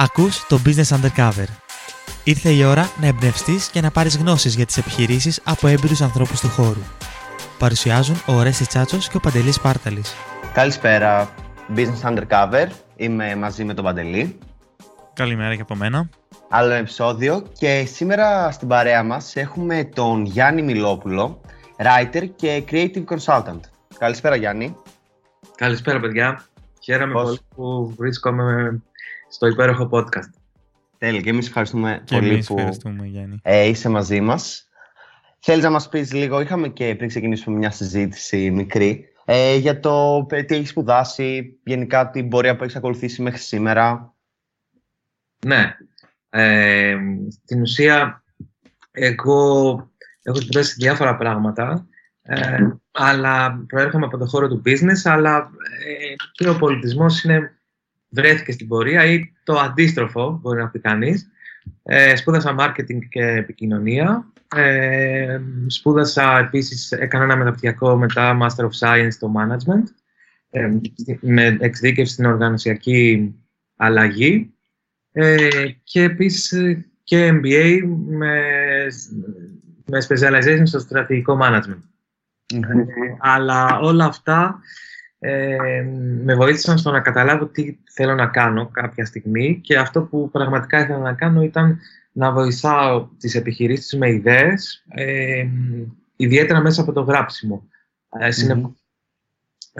Ακούς το Business Undercover. Ήρθε η ώρα να εμπνευστείς και να πάρεις γνώσεις για τις επιχειρήσεις από έμπειρους ανθρώπους του χώρου. Παρουσιάζουν ο Ρέσης Τσάτσος και ο Παντελής Πάρταλης. Καλησπέρα, Business Undercover. Είμαι μαζί με τον Παντελή. Καλημέρα και από μένα. Άλλο επεισόδιο και σήμερα στην παρέα μας έχουμε τον Γιάννη Μιλόπουλο, writer και creative consultant. Καλησπέρα Γιάννη. Καλησπέρα παιδιά. Χαίρομαι πολύ που βρίσκομαι στο υπέροχο podcast. Τέλεια και εμείς ευχαριστούμε Και πολύ εμείς που ευχαριστούμε Γιάννη. ε, είσαι μαζί μας. Θέλεις να μας πεις λίγο, είχαμε και πριν ξεκινήσουμε μια συζήτηση μικρή, ε, για το ε, τι έχεις σπουδάσει, γενικά την πορεία που έχεις ακολουθήσει μέχρι σήμερα. Ναι. Ε, στην ουσία, εγώ έχω σπουδάσει διάφορα πράγματα, ε, αλλά προέρχομαι από το χώρο του business, αλλά ε, και ο πολιτισμός είναι, βρέθηκε στην πορεία ή το αντίστροφο, μπορεί να πει κανείς. Ε, σπούδασα marketing και επικοινωνία. Ε, σπούδασα επίσης, έκανα ένα μεταπτυχιακό μετά Master of Science στο Management, ε, με εξειδίκευση στην οργανωσιακή αλλαγή ε, και επίσης ε, και MBA με, με specialization στο στρατηγικό management. Ε, αλλά όλα αυτά ε, με βοήθησαν στο να καταλάβω τι θέλω να κάνω κάποια στιγμή και αυτό που πραγματικά ήθελα να κάνω ήταν να βοηθάω τις επιχειρήσεις με ιδέες, ε, ιδιαίτερα μέσα από το γράψιμο. Ε, συνεπώς,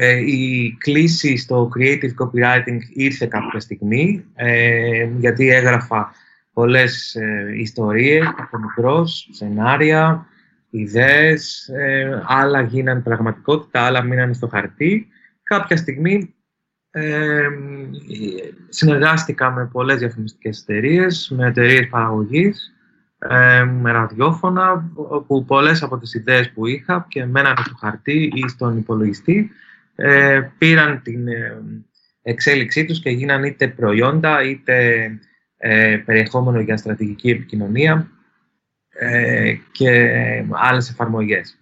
ε, η κλίση στο creative copywriting ήρθε κάποια στιγμή, ε, γιατί έγραφα πολλές ε, ιστορίες από μικρός, σενάρια, ιδέες, ε, άλλα γίνανε πραγματικότητα, άλλα μείνανε στο χαρτί. Κάποια στιγμή ε, συνεργάστηκα με πολλές διαφημιστικές εταιρείες, με εταιρείες παραγωγής, ε, με ραδιόφωνα, όπου πολλές από τις ιδέες που είχα και μένανε στο χαρτί ή στον υπολογιστή, ε, πήραν την ε, εξέλιξή τους και γίναν είτε προϊόντα είτε ε, περιεχόμενο για στρατηγική επικοινωνία ε, και άλλες εφαρμογές.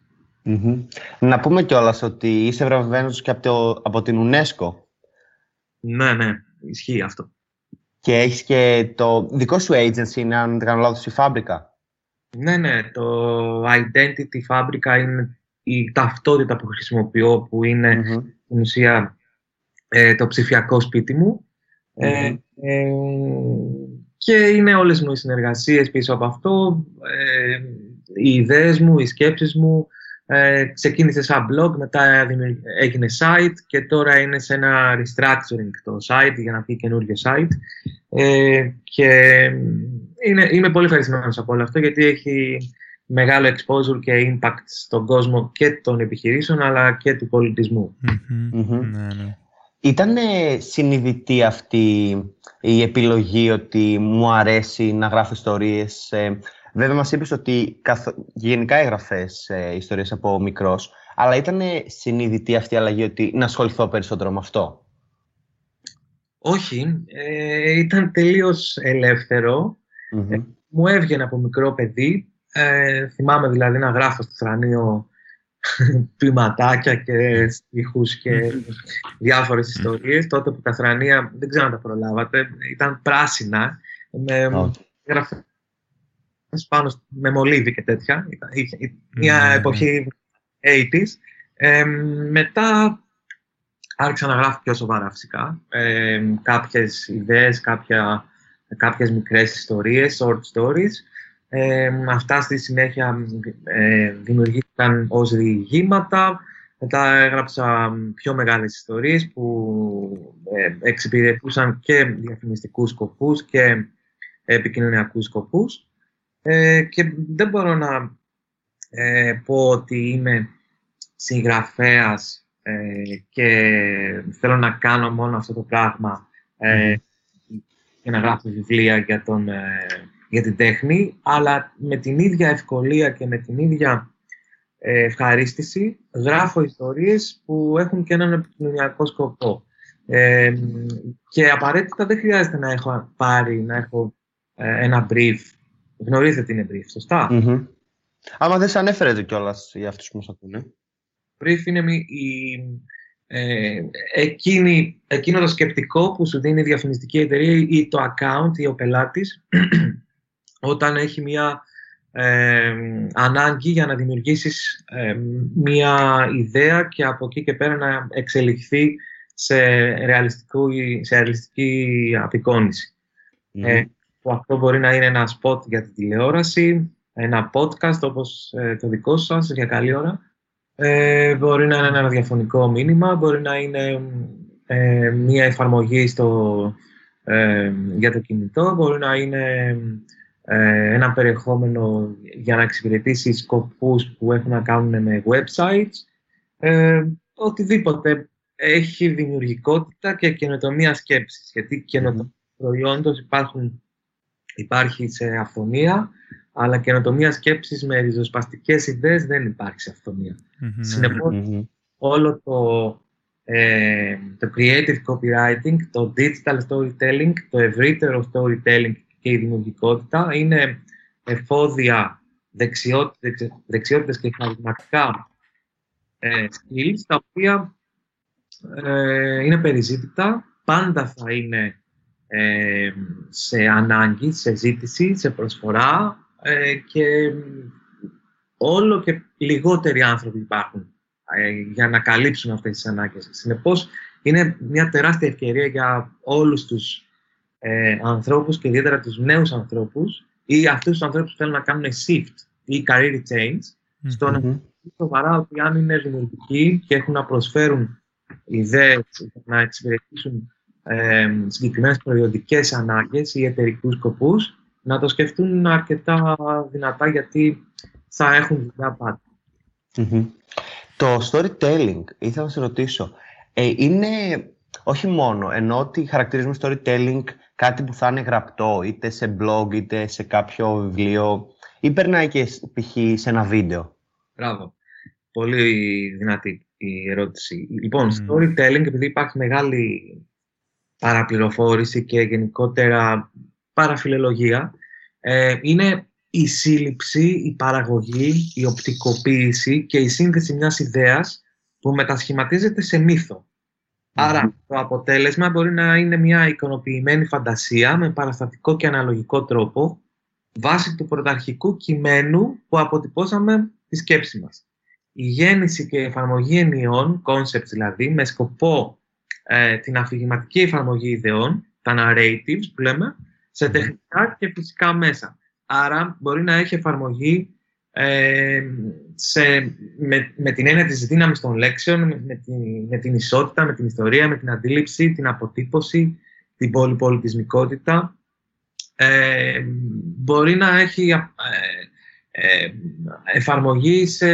Μμμ. Να πούμε κιόλας ότι είσαι βραβευμένος και από, το, από την UNESCO Ναι, ναι, ισχύει αυτό. και έχεις και το δικό σου agency, είναι αν δεν κάνω λάθος, η Φάμπρικα. Ναι, ναι, το Identity Fabrica είναι η ταυτότητα που χρησιμοποιώ, που είναι Μμμ. στην ουσία ε, το ψηφιακό σπίτι μου. Ε, Μμμ. ε, και είναι όλες μου οι συνεργασίες πίσω από αυτό, ε, οι ιδέες μου, οι σκέψεις μου. Ε, ξεκίνησε σαν blog, μετά δημιουργ- έγινε site και τώρα είναι σε ένα restructuring το site για να πει καινούριο site. Ε, και είναι, είμαι πολύ ευχαριστημένος από όλο αυτό γιατί έχει μεγάλο exposure και impact στον κόσμο και των επιχειρήσεων αλλά και του πολιτισμού. Μμμ. Μμμ. Ναι, ναι. Ήταν συνειδητή αυτή η επιλογή ότι μου αρέσει να γράφω ιστορίες. Ε, βέβαια μας είπες ότι καθ... γενικά έγραφες ε, ιστορίες από μικρός, αλλά ήταν συνειδητή αυτή η αλλαγή ότι να ασχοληθώ περισσότερο με αυτό; Όχι, ε, ήταν τελείως ελεύθερο. Μμμ. Μου έβγαινε από μικρό παιδί. Ε, θυμάμαι δηλαδή να γράφω στο θρανείο ποιηματάκια και στίχους και διάφορες ιστορίες. Τότε που τα θρανεία, δεν ξέρω αν τα προλάβατε, ήταν πράσινα. Με, Όχι. έγραφε πάνω σ- με μολύβι και τέτοια. Ήταν, είχε, μια Ναι, ναι. εποχή 80s. Ε, μετά άρχισα να γράφω πιο σοβαρά φυσικά. Ε, κάποιες ιδέες, κάποια, κάποιες μικρές ιστορίες, short stories. Ε, αυτά στη συνέχεια ε, δημιουργήθηκαν ως διηγήματα. Μετά έγραψα πιο μεγάλες ιστορίες που ε, εξυπηρετούσαν και διαφημιστικούς σκοπούς και επικοινωνιακούς σκοπούς. Ε, και δεν μπορώ να ε, πω ότι είμαι συγγραφέας ε, και θέλω να κάνω μόνο αυτό το πράγμα ε, και να γράφω βιβλία για, τον, ε, για την τέχνη, αλλά με την ίδια ευκολία και με την ίδια ε, ευχαρίστηση γράφω ιστορίες που έχουν και έναν επικοινωνιακό σκοπό. Ε, και απαραίτητα δεν χρειάζεται να έχω πάρει, να έχω ε, ένα brief. Γνωρίζετε τι είναι brief, σωστά; Μμμ. Άμα δεν σε ανέφερε κιόλας για αυτούς που μας ακούνε. Brief είναι μη- η, ε, εκείνη, εκείνο το σκεπτικό που σου δίνει η διαφημιστική εταιρεία ή το account ή ο πελάτης όταν έχει μια ε, ανάγκη για να δημιουργήσεις ε, μια ιδέα και από εκεί και πέρα να εξελιχθεί σε, ρεαλιστικού, σε ρεαλιστική απεικόνηση. Ε, που αυτό μπορεί να είναι ένα spot για τη τηλεόραση, ένα podcast όπως ε, το δικό σας για καλή ώρα. Ε, μπορεί να είναι ένα διαφωνικό μήνυμα, μπορεί να είναι ε, μια εφαρμογή στο, ε, για το κινητό, μπορεί να είναι ένα περιεχόμενο για να εξυπηρετήσει σκοπούς που έχουν να κάνουν με websites. οτιδήποτε έχει δημιουργικότητα και καινοτομία σκέψης, γιατί καινοτομία προϊόντος υπάρχουν, υπάρχει σε αυθονία, αλλά καινοτομία σκέψης με ριζοσπαστικές ιδέες δεν υπάρχει σε αυθονία. Mm-hmm. όλο το, ε, το creative copywriting, το digital storytelling, το ευρύτερο storytelling και η δημιουργικότητα είναι εφόδια δεξιότητες, δεξιότητες και χαρισματικά ε, skills, τα οποία ε, είναι περιζήτητα, πάντα θα είναι ε, σε ανάγκη, σε ζήτηση, σε προσφορά ε, και όλο και λιγότεροι άνθρωποι υπάρχουν ε, για να καλύψουν αυτές τις ανάγκες. Συνεπώς, είναι μια τεράστια ευκαιρία για όλους τους ε, ανθρώπους και ιδιαίτερα τους νέους ανθρώπους ή αυτούς τους ανθρώπους που θέλουν να κάνουν shift ή career change mm-hmm. στο να σοβαρά ότι αν είναι δημιουργικοί και έχουν να προσφέρουν ιδέες να εξυπηρετήσουν ε, συγκεκριμένες προϊόντικές ανάγκες ή εταιρικούς σκοπούς, να το σκεφτούν αρκετά δυνατά γιατί θα έχουν δουλειά Το storytelling, ήθελα να σε ρωτήσω, ε, είναι όχι μόνο, ενώ ότι χαρακτηρίζουμε storytelling κάτι που θα είναι γραπτό, είτε σε blog, είτε σε κάποιο βιβλίο, ή περνάει και π.χ. σε ένα βίντεο; Μπράβο. Πολύ δυνατή η ερώτηση. Λοιπόν, storytelling, επειδή υπάρχει μεγάλη παραπληροφόρηση και γενικότερα παραφιλολογία, ε, είναι η σύλληψη, η παραγωγή, η οπτικοποίηση και η σύνθεση μιας ιδέας που μετασχηματίζεται σε μύθο. Άρα το αποτέλεσμα μπορεί να είναι μια εικονοποιημένη φαντασία με παραστατικό και αναλογικό τρόπο βάσει του πρωταρχικού κειμένου που αποτυπώσαμε τη σκέψη μας. Η γέννηση και η εφαρμογή ενιών, concepts δηλαδή, με σκοπό ε, την αφηγηματική εφαρμογή ιδεών, τα narratives που λέμε, σε τεχνικά και φυσικά μέσα. Άρα μπορεί να έχει εφαρμογή ε, σε, με, με την έννοια της δύναμης των λέξεων, με, με, την, με την ισότητα, με την ιστορία, με την αντίληψη, την αποτύπωση, την πολυπολιτισμικότητα. Ε, μπορεί να έχει ε, ε, εφαρμογή σε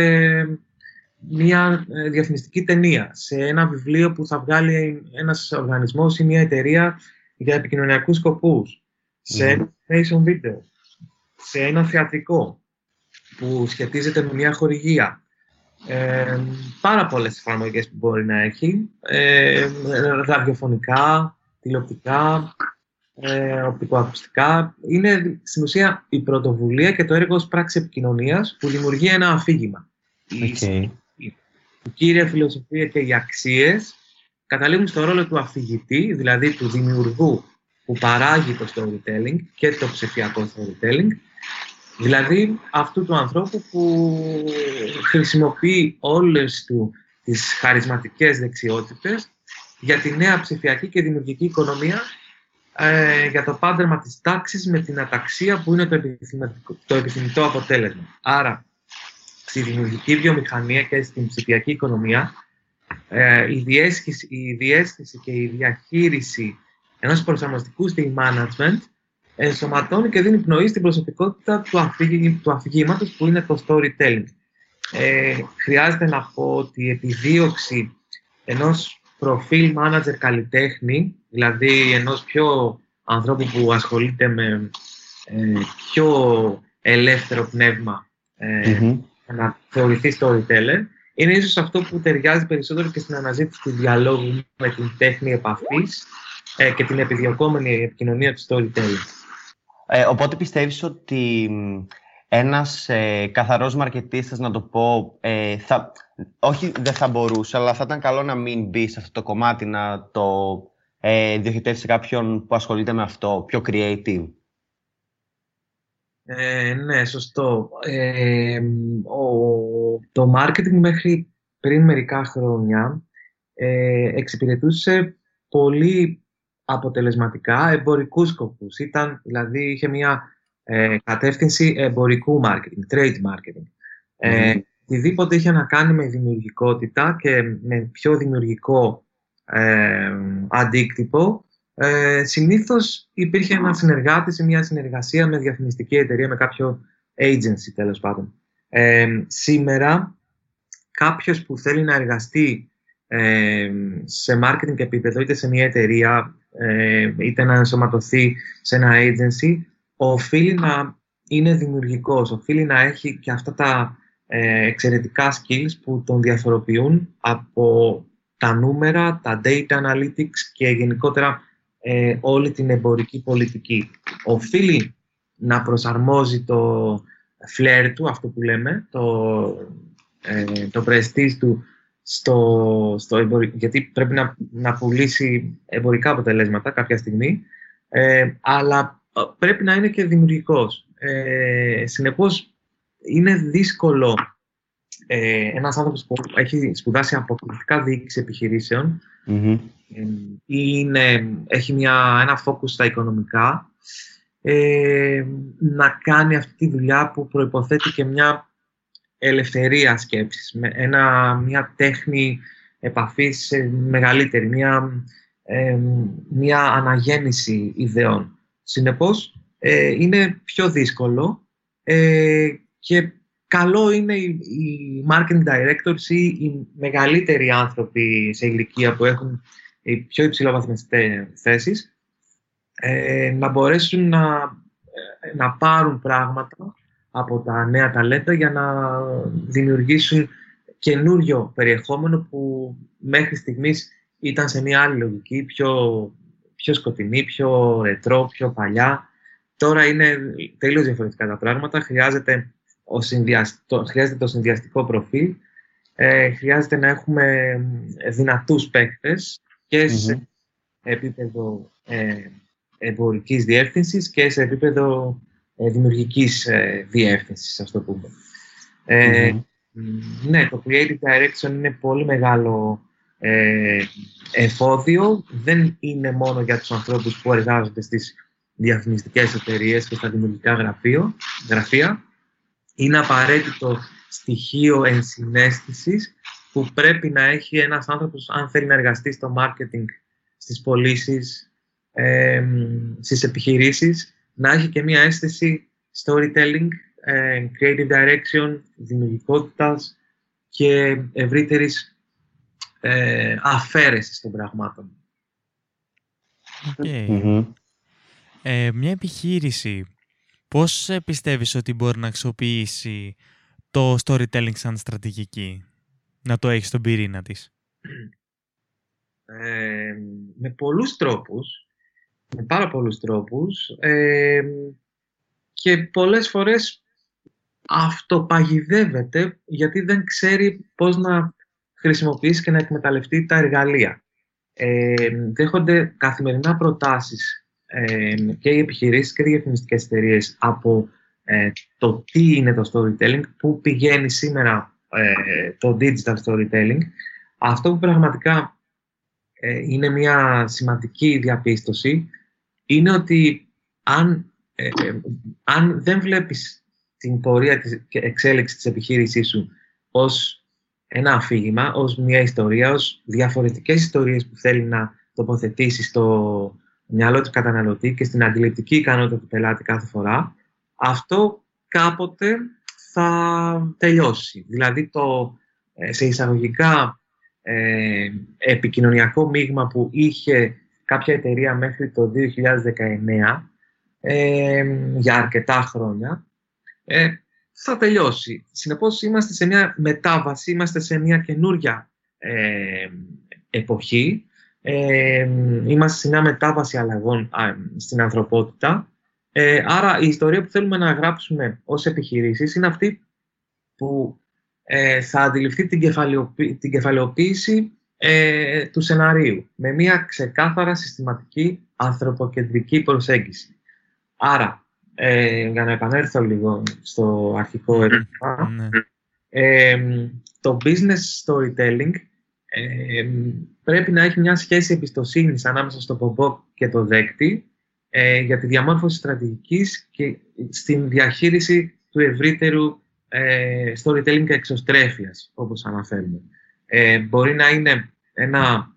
μια ε, διαφημιστική ταινία, σε ένα βιβλίο που θα βγάλει ένας οργανισμός ή μια εταιρεία για επικοινωνιακούς σκοπούς, σε ένα animation video, σε ένα θεατρικό που σχετίζεται με μια χορηγία. Ε, πάρα πολλές εφαρμογές που μπορεί να έχει, ε, ραδιοφωνικά, τηλεοπτικά, ε, οπτικοακουστικά. Είναι στην ουσία η πρωτοβουλία και το έργο ως πράξη επικοινωνίας που δημιουργεί ένα αφήγημα. Okay η κύρια φιλοσοφία και οι αξίες καταλήγουν στο ρόλο του αφηγητή, δηλαδή του δημιουργού που παράγει το storytelling και το ψηφιακό storytelling, δηλαδή αυτού του ανθρώπου που χρησιμοποιεί όλες του τις χαρισματικές δεξιότητες για τη νέα ψηφιακή και δημιουργική οικονομία ε, για το πάντρεμα της τάξης με την αταξία που είναι το το επιθυμητό αποτέλεσμα. Άρα, στη δημιουργική βιομηχανία και στην ψηφιακή οικονομία, ε, η, διέσχυση, η διέσχυση και η διαχείριση ενός προσαρμοστικού στη management ενσωματώνει και δίνει πνοή στην προσωπικότητα του, αφήγη, του αφηγήματος που είναι το storytelling. Ε, χρειάζεται να πω ότι η επιδίωξη ενός προφίλ manager καλλιτέχνη, δηλαδή ενός πιο ανθρώπου που ασχολείται με ε, πιο ελεύθερο πνεύμα ε, να θεωρηθεί storyteller, είναι ίσως αυτό που ταιριάζει περισσότερο και στην αναζήτηση του διαλόγου με την τέχνη επαφής ε, και την επιδιωκόμενη επικοινωνία του storytelling. Ε, οπότε πιστεύεις ότι ένας ε, καθαρός μαρκετίστας, να το πω, ε, θα, όχι δεν θα μπορούσε, αλλά θα ήταν καλό να μην μπει σε αυτό το κομμάτι, να το ε, διοχετεύσει σε κάποιον που ασχολείται με αυτό, πιο creative. Ε, ναι, σωστό. Ε, ο, το marketing μέχρι πριν μερικά χρόνια ε, εξυπηρετούσε πολύ αποτελεσματικά εμπορικούς σκοπούς. Ήταν, δηλαδή, είχε μια ε, κατεύθυνση εμπορικού marketing, trade marketing. Ε, οτιδήποτε είχε να κάνει με δημιουργικότητα και με πιο δημιουργικό ε, αντίκτυπο, ε, συνήθως υπήρχε ένα συνεργάτη σε μια συνεργασία με διαφημιστική εταιρεία, με κάποιο agency τέλος πάντων. Ε, σήμερα, κάποιος που θέλει να εργαστεί ε, σε marketing επίπεδο, είτε σε μια εταιρεία, ε, είτε να ενσωματωθεί σε ένα agency, οφείλει να είναι δημιουργικός, οφείλει να έχει και αυτά τα ε, εξαιρετικά skills που τον διαφοροποιούν από τα νούμερα, τα data analytics και γενικότερα ε, όλη την εμπορική πολιτική. Οφείλει να προσαρμόζει το flair του, αυτό που λέμε, το, ε, το prestige του στο, στο εμπορικό, γιατί πρέπει να, να πουλήσει εμπορικά αποτελέσματα κάποια στιγμή, ε, αλλά ε, πρέπει να είναι και δημιουργικός. Ε, συνεπώς, είναι δύσκολο ε, ένας άνθρωπος που έχει σπουδάσει αποκλειστικά διοίκηση είναι, έχει μια, ένα focus στα οικονομικά, ε, να κάνει αυτή τη δουλειά που προϋποθέτει και μια ελευθερία σκέψης, με ένα, μια τέχνη επαφής μεγαλύτερη, μια, ε, μια αναγέννηση ιδεών. Συνεπώς, ε, είναι πιο δύσκολο ε, και καλό είναι οι, οι marketing directors ή οι μεγαλύτεροι άνθρωποι σε ηλικία που έχουν οι πιο υψηλόβαθμες θέσεις ε, να μπορέσουν να, ε, να πάρουν πράγματα από τα νέα ταλέντα για να δημιουργήσουν καινούριο περιεχόμενο που μέχρι στιγμής ήταν σε μια άλλη λογική, πιο, πιο σκοτεινή, πιο ρετρό, πιο παλιά. Τώρα είναι τελείως διαφορετικά τα πράγματα. Χρειάζεται, ο συνδυαστο, χρειάζεται το συνδυαστικό προφίλ. Ε, χρειάζεται να έχουμε δυνατούς παίκτες και σε επίπεδο ε, εμπορικής διεύθυνσης και σε επίπεδο ε, δημιουργικής ε, διεύθυνσης, ας το πούμε. Ε, ναι, το Creative Direction είναι πολύ μεγάλο ε, εφόδιο. Δεν είναι μόνο για τους ανθρώπους που εργάζονται στις διαφημιστικές εταιρείες και στα δημιουργικά γραφείο, γραφεία. Είναι απαραίτητο στοιχείο ενσυναίσθησης που πρέπει να έχει ένας άνθρωπος αν θέλει να εργαστεί στο marketing, στις πωλήσεις, ε, στις επιχειρήσεις, να έχει και μία αίσθηση storytelling, ε, creative direction, δημιουργικότητας και ευρύτερης ε, αφαίρεσης των πραγμάτων. Okay. Ε, μια επιχείρηση, πώς πιστεύεις ότι μπορεί να αξιοποιήσει το storytelling σαν στρατηγική, να το έχεις στον πυρήνα της. Ε, με πολλούς τρόπους, με πάρα πολλούς τρόπους ε, και πολλές φορές αυτοπαγιδεύεται γιατί δεν ξέρει πώς να χρησιμοποιήσει και να εκμεταλλευτεί τα εργαλεία. Ε, δέχονται καθημερινά προτάσεις ε, και οι επιχειρήσεις και οι διαφημιστικές εταιρείες από ε, το τι είναι το storytelling, πού πηγαίνει σήμερα ε, το digital storytelling. Αυτό που πραγματικά είναι μια σημαντική διαπίστωση είναι ότι αν, αν δεν βλέπεις την πορεία της εξέλιξη της επιχείρησής σου ως ένα αφήγημα, ως μια ιστορία, ως διαφορετικές ιστορίες που θέλει να τοποθετήσεις στο μυαλό του καταναλωτή και στην αντιληπτική ικανότητα του πελάτη κάθε φορά, αυτό κάποτε θα τελειώσει. Δηλαδή, το, ε, σε εισαγωγικά ε, επικοινωνιακό μείγμα που είχε κάποια εταιρεία μέχρι το 2019, ε, για αρκετά χρόνια, ε, θα τελειώσει. Συνεπώς, είμαστε σε μια μετάβαση, είμαστε σε μια καινούρια ε, εποχή, ε, είμαστε σε μια μετάβαση αλλαγών στην ανθρωπότητα Ε, άρα η ιστορία που θέλουμε να γράψουμε ως επιχειρήσεις είναι αυτή που ε, θα αντιληφθεί την, την κεφαλαιοποίηση ε, του σεναρίου με μια ξεκάθαρα συστηματική ανθρωποκεντρική προσέγγιση. Άρα, ε, για να επανέλθω λίγο στο αρχικό ερώτημα, ναι. ε, το business storytelling ε, πρέπει να έχει μια σχέση εμπιστοσύνης ανάμεσα στο πομπό και το δέκτη ε, για τη διαμόρφωση στρατηγικής και στην διαχείριση του ευρύτερου ε, storytelling και εξωστρέφειας, όπως αναφέρουμε. Ε, μπορεί να είναι ένα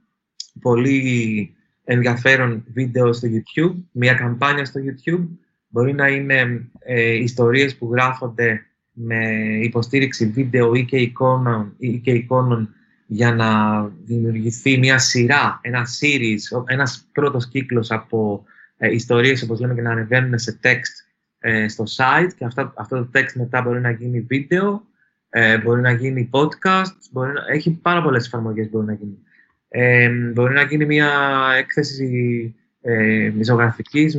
πολύ ενδιαφέρον βίντεο στο YouTube, μια καμπάνια στο YouTube. Μπορεί να είναι ε, ιστορίες που γράφονται με υποστήριξη βίντεο ή και εικόνων, ή και εικόνων για να δημιουργηθεί μια σειρά, ένα series, ένας πρώτος κύκλος από ε, ιστορίες, όπως λέμε, και να ανεβαίνουν σε text ε, στο site και αυτό, αυτό το text μετά μπορεί να γίνει βίντεο, ε, μπορεί να γίνει podcast, μπορεί να, έχει πάρα πολλές εφαρμογές μπορεί να γίνει. Ε, μπορεί να γίνει μια έκθεση ε,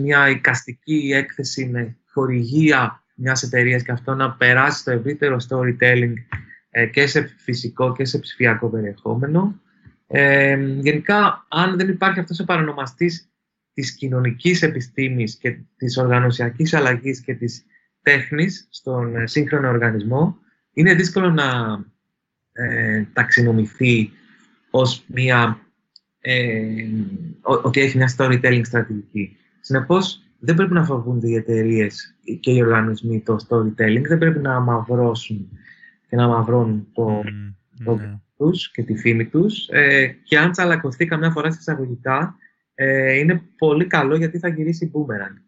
μια εικαστική έκθεση με χορηγία μιας εταιρείας και αυτό να περάσει στο ευρύτερο storytelling ε, και σε φυσικό και σε ψηφιακό περιεχόμενο. Ε, γενικά, αν δεν υπάρχει αυτός ο παρανομαστής της κοινωνικής επιστήμης και της οργανωσιακής αλλαγής και της τέχνης στον ε, σύγχρονο οργανισμό, είναι δύσκολο να ε, ταξινομηθεί ως μια, ε, ότι έχει μια storytelling στρατηγική. Συνεπώς, δεν πρέπει να φοβούνται οι εταιρείες και οι οργανισμοί το storytelling, δεν πρέπει να αμαυρώσουν και να αμαυρώνουν το, mm, το ναι. τους και τη φήμη τους. Ε, και αν τσαλακωθεί καμιά φορά σε εισαγωγικά, ε, είναι πολύ καλό γιατί θα γυρίσει boomerang.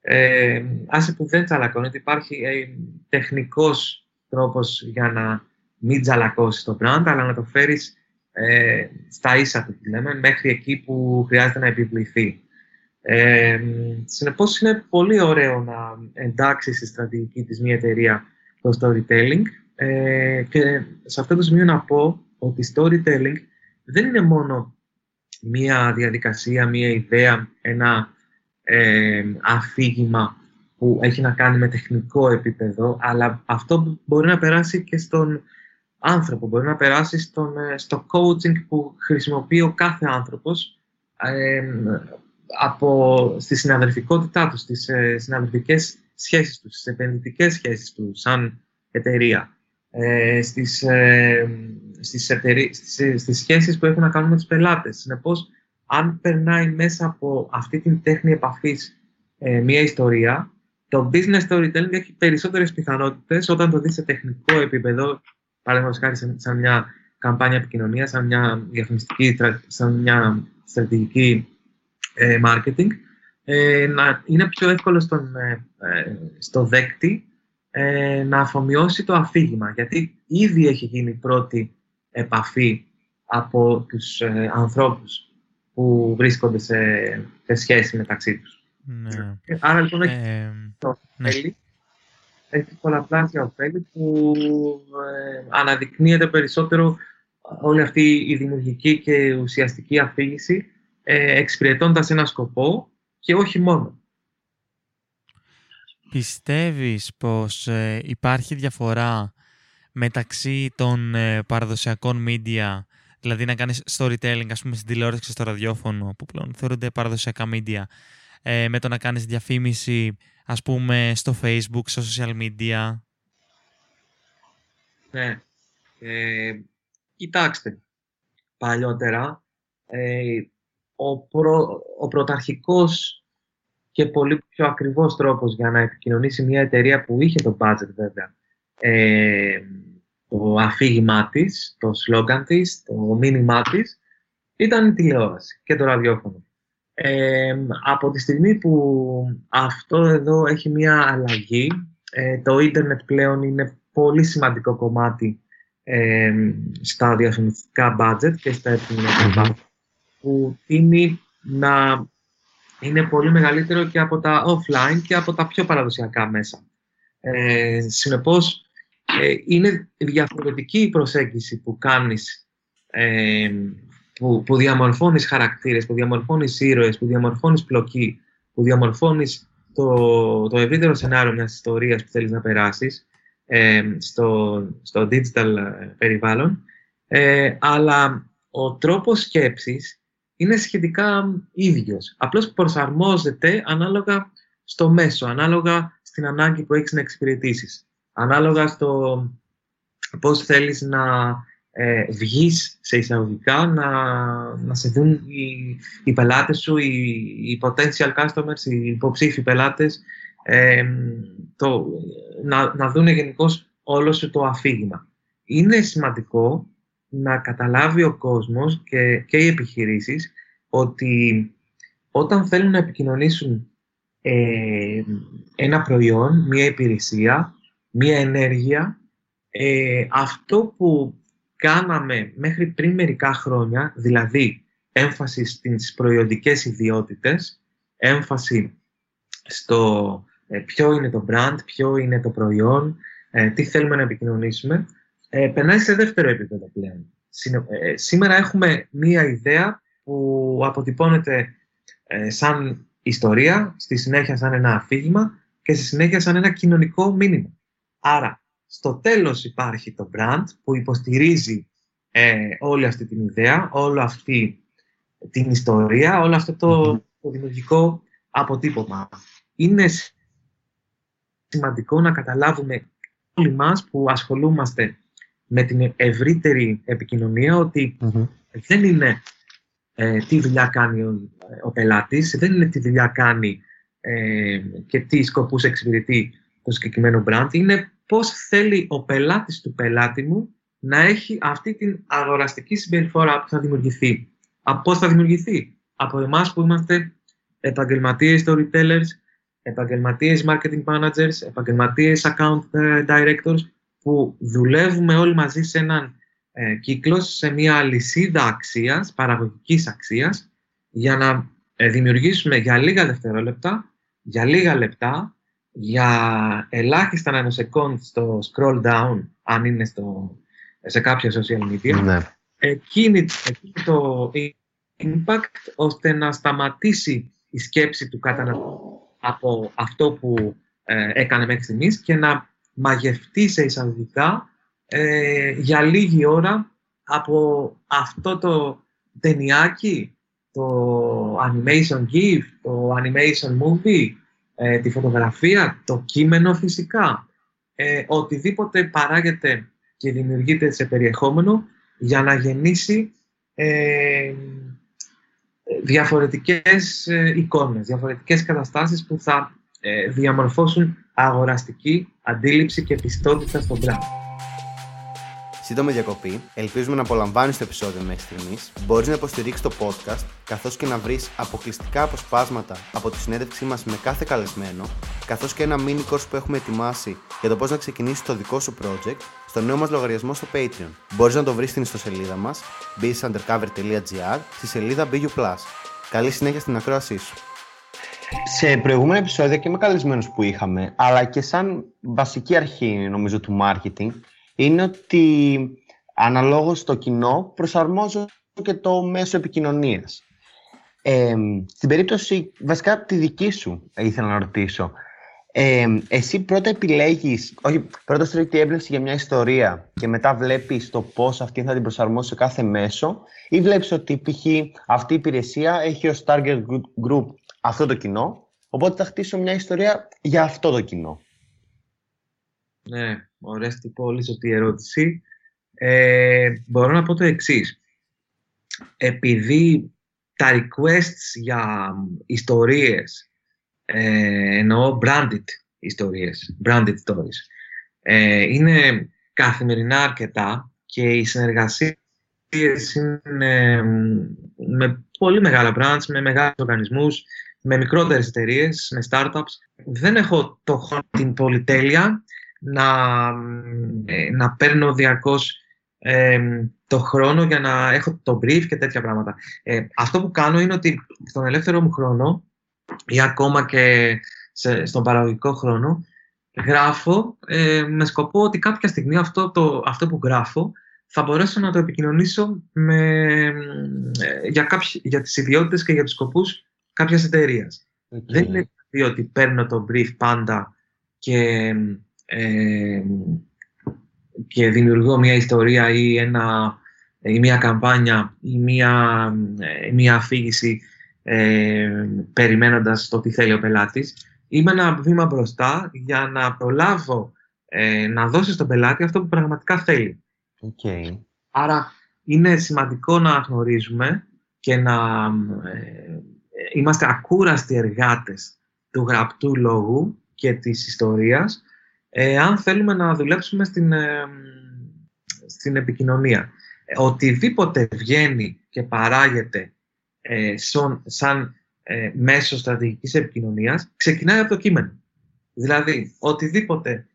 Ε, άσε που δεν τσαλακώνει, υπάρχει ε, τεχνικός τρόπος για να μην τσαλακώσεις το brand, αλλά να το φέρεις ε, στα ίσα του, λέμε, μέχρι εκεί που χρειάζεται να επιβληθεί. Ε, συνεπώς, είναι πολύ ωραίο να εντάξεις στη στρατηγική της μια εταιρεία το storytelling ε, και σε αυτό το σημείο να πω ότι storytelling δεν είναι μόνο μία διαδικασία, μία ιδέα, ένα ε, αφήγημα που έχει να κάνει με τεχνικό επίπεδο, αλλά αυτό μπορεί να περάσει και στον άνθρωπο, μπορεί να περάσει στον, ε, στο coaching που χρησιμοποιεί ο κάθε άνθρωπος ε, από, στη συναδελφικότητά του, στις ε, συναδελφικές σχέσεις τους, στις επενδυτικές σχέσεις τους σαν εταιρεία ε, στις, ε, στις, εταιρεί, στις, στις, σχέσεις που έχουν να κάνουν με τους πελάτες. Συνεπώς, αν περνάει μέσα από αυτή την τέχνη επαφής ε, μια ιστορία, το business storytelling έχει περισσότερες πιθανότητες όταν το δεις σε τεχνικό επίπεδο, παραδείγματος χάρη σαν, σαν μια καμπάνια επικοινωνίας, σαν μια διαφημιστική, σαν μια στρατηγική ε, marketing, ε, να είναι πιο εύκολο στον, ε, στο δέκτη ε, να αφομοιώσει το αφήγημα, γιατί ήδη έχει γίνει πρώτη επαφή από τους ε, ανθρώπους που βρίσκονται σε, σε σχέση μεταξύ τους. Ναι. Άρα λοιπόν έχει ε, το ναι. έχει πολλαπλάσια ωφέλη που ε, αναδεικνύεται περισσότερο όλη αυτή η δημιουργική και ουσιαστική αφήγηση ε, εξυπηρετώντας ένα σκοπό και όχι μόνο. Πιστεύεις πως ε, υπάρχει διαφορά μεταξύ των ε, παραδοσιακών media, δηλαδή να κάνεις storytelling, ας πούμε, στην τηλεόραση και στο ραδιόφωνο, που πλέον θεωρούνται παραδοσιακά media, ε, με το να κάνεις διαφήμιση, ας πούμε, στο facebook, στο social media; Ναι. Ε, κοιτάξτε, παλιότερα, ο, προ, ο πρωταρχικός και πολύ πιο ακριβός τρόπος για να επικοινωνήσει μια εταιρεία που είχε το budget βέβαια ε, το αφήγημά της, το σλόγκαν της, το μήνυμά της ήταν η τηλεόραση και το ραδιόφωνο. Ε, από τη στιγμή που αυτό εδώ έχει μια αλλαγή, ε, το ίντερνετ πλέον είναι πολύ σημαντικό κομμάτι ε, στα διαφημιστικά budget και στα επικοινωνικά budget, που τίνει να είναι πολύ μεγαλύτερο και από τα offline και από τα πιο παραδοσιακά μέσα. Ε, συνεπώς, ε, είναι διαφορετική η προσέγγιση που κάνεις, ε, που, που διαμορφώνεις χαρακτήρες, που διαμορφώνεις ήρωες, που διαμορφώνεις πλοκή, που διαμορφώνεις το, το ευρύτερο σενάριο μιας ιστορίας που θέλεις να περάσεις ε, στο, στο digital ε, περιβάλλον, ε, αλλά ο τρόπος σκέψης είναι σχετικά ίδιος. Απλώς προσαρμόζεται ανάλογα στο μέσο, ανάλογα στην ανάγκη που έχεις να εξυπηρετήσεις, ανάλογα στο πώς θέλεις να ε, βγεις σε εισαγωγικά, να, να σε δουν οι, οι πελάτες σου, οι, οι potential customers, οι υποψήφοι πελάτες, ε, το, να, να δουν γενικώς όλο σου το αφήγημα. Είναι σημαντικό να καταλάβει ο κόσμος και, και οι επιχειρήσεις ότι όταν θέλουν να επικοινωνήσουν ε, ένα προϊόν, μία υπηρεσία, μία ενέργεια, ε, αυτό που κάναμε μέχρι πριν μερικά χρόνια, δηλαδή έμφαση στις προϊόντικές ιδιότητες, έμφαση στο ε, ποιο είναι το brand, ποιο είναι το προϊόν, ε, τι θέλουμε να επικοινωνήσουμε, ε, περνάει σε δεύτερο επίπεδο πλέον. Ε, σήμερα έχουμε μία ιδέα που αποτυπώνεται σαν ιστορία, στη συνέχεια σαν ένα αφήγημα και στη συνέχεια σαν ένα κοινωνικό μήνυμα. Άρα, στο τέλος υπάρχει το brand που υποστηρίζει όλη αυτή την ιδέα, όλη αυτή την ιστορία, όλο αυτό το, το δημιουργικό αποτύπωμα. Είναι σημαντικό να καταλάβουμε όλοι μας που ασχολούμαστε με την ευρύτερη επικοινωνία δεν είναι ε, τι δουλειά κάνει ο, ο πελάτης, δεν είναι τι δουλειά κάνει ε, και τι σκοπούς εξυπηρετεί το συγκεκριμένο brand, είναι πώς θέλει ο πελάτης του πελάτη μου να έχει αυτή την αγοραστική συμπεριφορά που θα δημιουργηθεί. Από πώς θα δημιουργηθεί; Από εμάς που είμαστε επαγγελματίες storytellers, επαγγελματίες marketing managers, επαγγελματίες account ε, directors που δουλεύουμε όλοι μαζί σε έναν ε, κύκλο, σε μια λυσίδα αξίας, παραγωγικής αξίας, για να ε, δημιουργήσουμε για λίγα δευτερόλεπτα, για λίγα λεπτά, για ελάχιστα νανοσεκόντ στο scroll down, αν είναι στο, σε κάποια social media, ναι. εκείνη, το impact ώστε να σταματήσει η σκέψη του καταναλωτή από αυτό που ε, έκανε μέχρι στιγμής και να μαγευτεί σε εισαγωγικά ε, για λίγη ώρα από αυτό το ταινιάκι, το animation GIF, το animation movie, ε, τη φωτογραφία, το κείμενο φυσικά. Ε, οτιδήποτε παράγεται και δημιουργείται σε περιεχόμενο για να γεννήσει ε, διαφορετικές ε, εικόνες, διαφορετικές καταστάσεις που θα ε, διαμορφώσουν αγοραστική αντίληψη και πιστότητα στον brand. Σύντομη διακοπή. Ελπίζουμε να απολαμβάνεις το επεισόδιο μέχρι στιγμής. Μπορείς να υποστηρίξεις το podcast, καθώς και να βρεις αποκλειστικά αποσπάσματα από τη συνέντευξή μας με κάθε καλεσμένο, καθώς και ένα mini course που έχουμε ετοιμάσει για το πώς να ξεκινήσεις το δικό σου project στο νέο μας λογαριασμό στο Patreon. Μπορείς να το βρεις στην ιστοσελίδα μας businessundercover.gr στη σελίδα BU. Καλή συνέχεια στην ακρόασή σου. Σε προηγούμενα επεισόδια και με καλεσμένου που είχαμε, αλλά και σαν βασική αρχή νομίζω του marketing, είναι ότι αναλόγως στο κοινό προσαρμόζω και το μέσο επικοινωνίας. Ε, στην περίπτωση, βασικά τη δική σου ήθελα να ρωτήσω, ε, εσύ πρώτα επιλέγεις, όχι, πρώτα στρέφει έμπνευση για μια ιστορία και μετά βλέπεις το πώς αυτή θα την προσαρμόσει σε κάθε μέσο ή βλέπεις ότι π.χ. αυτή η υπηρεσία έχει ως target group αυτό το κοινό, οπότε θα χτίσω μια ιστορία για αυτό το κοινό. Ναι, ωραία πολύ σωστή ερώτηση. Ε, μπορώ να πω το εξής. Επειδή τα requests για ιστορίες, ε, εννοώ branded ιστορίες, branded stories, ε, είναι καθημερινά αρκετά και οι συνεργασίες είναι με πολύ μεγάλα brands, με μεγάλους οργανισμούς, με μικρότερες εταιρείες, με startups. Δεν έχω το χρόνο την πολυτέλεια να, ε, να παίρνω διαρκώς το χρόνο για να έχω το brief και τέτοια πράγματα. Ε, αυτό που κάνω είναι ότι στον ελεύθερο μου χρόνο ή ακόμα και σε, στον παραγωγικό χρόνο γράφω ε, με σκοπό ότι κάποια στιγμή αυτό, το, αυτό που γράφω θα μπορέσω να το επικοινωνήσω με, ε, για, κάποιοι, για τις ιδιότητες και για τους σκοπούς κάποιας εταιρείας. Δεν είναι πει ότι παίρνω το brief πάντα και, ε, και δημιουργώ μια ιστορία ή, ένα, ή μια καμπάνια ή μια, ε, μια αφήγηση ε, περιμένοντας το τι θέλει ο πελάτης. Είμαι ένα βήμα μπροστά για να προλάβω ε, να δώσει στον πελάτη αυτό που πραγματικά θέλει. Okay. Άρα είναι σημαντικό να γνωρίζουμε και να ε, είμαστε ακούραστοι εργάτες του γραπτού λόγου και της ιστορίας ε, αν θέλουμε να δουλέψουμε στην, ε, στην επικοινωνία. Οτιδήποτε βγαίνει και παράγεται σαν, σαν μέσο στρατηγικής επικοινωνίας ξεκινάει από το κείμενο. Δηλαδή, οτιδήποτε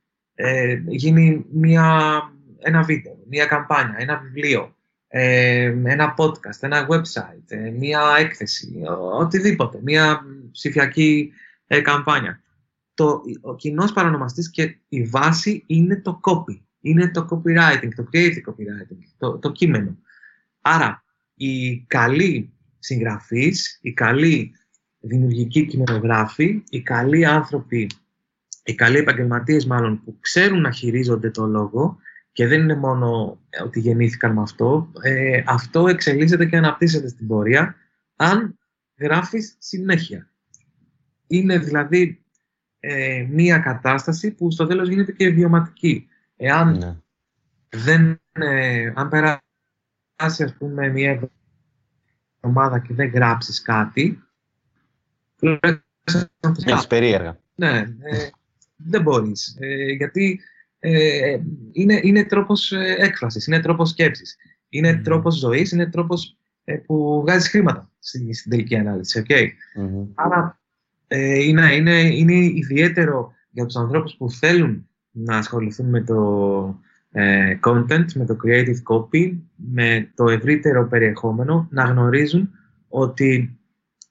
γίνει μια, ένα βίντεο, μια καμπάνια, ένα βιβλίο, ένα podcast, ένα website, μια έκθεση, οτιδήποτε, μια ψηφιακή ε, καμπάνια. Το, ο κοινός παρανομαστής και η βάση είναι το copy, είναι το copywriting, το creative copywriting, το, το κείμενο. Άρα, οι καλοί συγγραφείς, οι καλοί δημιουργικοί κειμενογράφοι, οι καλοί άνθρωποι, οι καλοί επαγγελματίες μάλλον που ξέρουν να χειρίζονται το λόγο και δεν είναι μόνο ότι γεννήθηκαν με αυτό, ε, αυτό εξελίσσεται και αναπτύσσεται στην πορεία αν γράφεις συνέχεια. Είναι δηλαδή ε, μία κατάσταση που στο τέλος γίνεται και βιωματική. Εάν ναι. δεν, ε, αν περάσει ας πούμε μία εβδομάδα και δεν γράψεις κάτι, Έχεις περίεργα. Ναι, ε, δεν μπορείς. Ε, γιατί ε, είναι, είναι τρόπος έκφρασης, είναι τρόπος σκέψης, είναι mm. τρόπος ζωής, είναι τρόπος που βγάζεις χρήματα στην, στην τελική ανάλυση. Okay? Άρα ε, είναι, είναι, είναι ιδιαίτερο για τους ανθρώπους που θέλουν να ασχοληθούν με το ε, content, με το creative copy, με το ευρύτερο περιεχόμενο, να γνωρίζουν ότι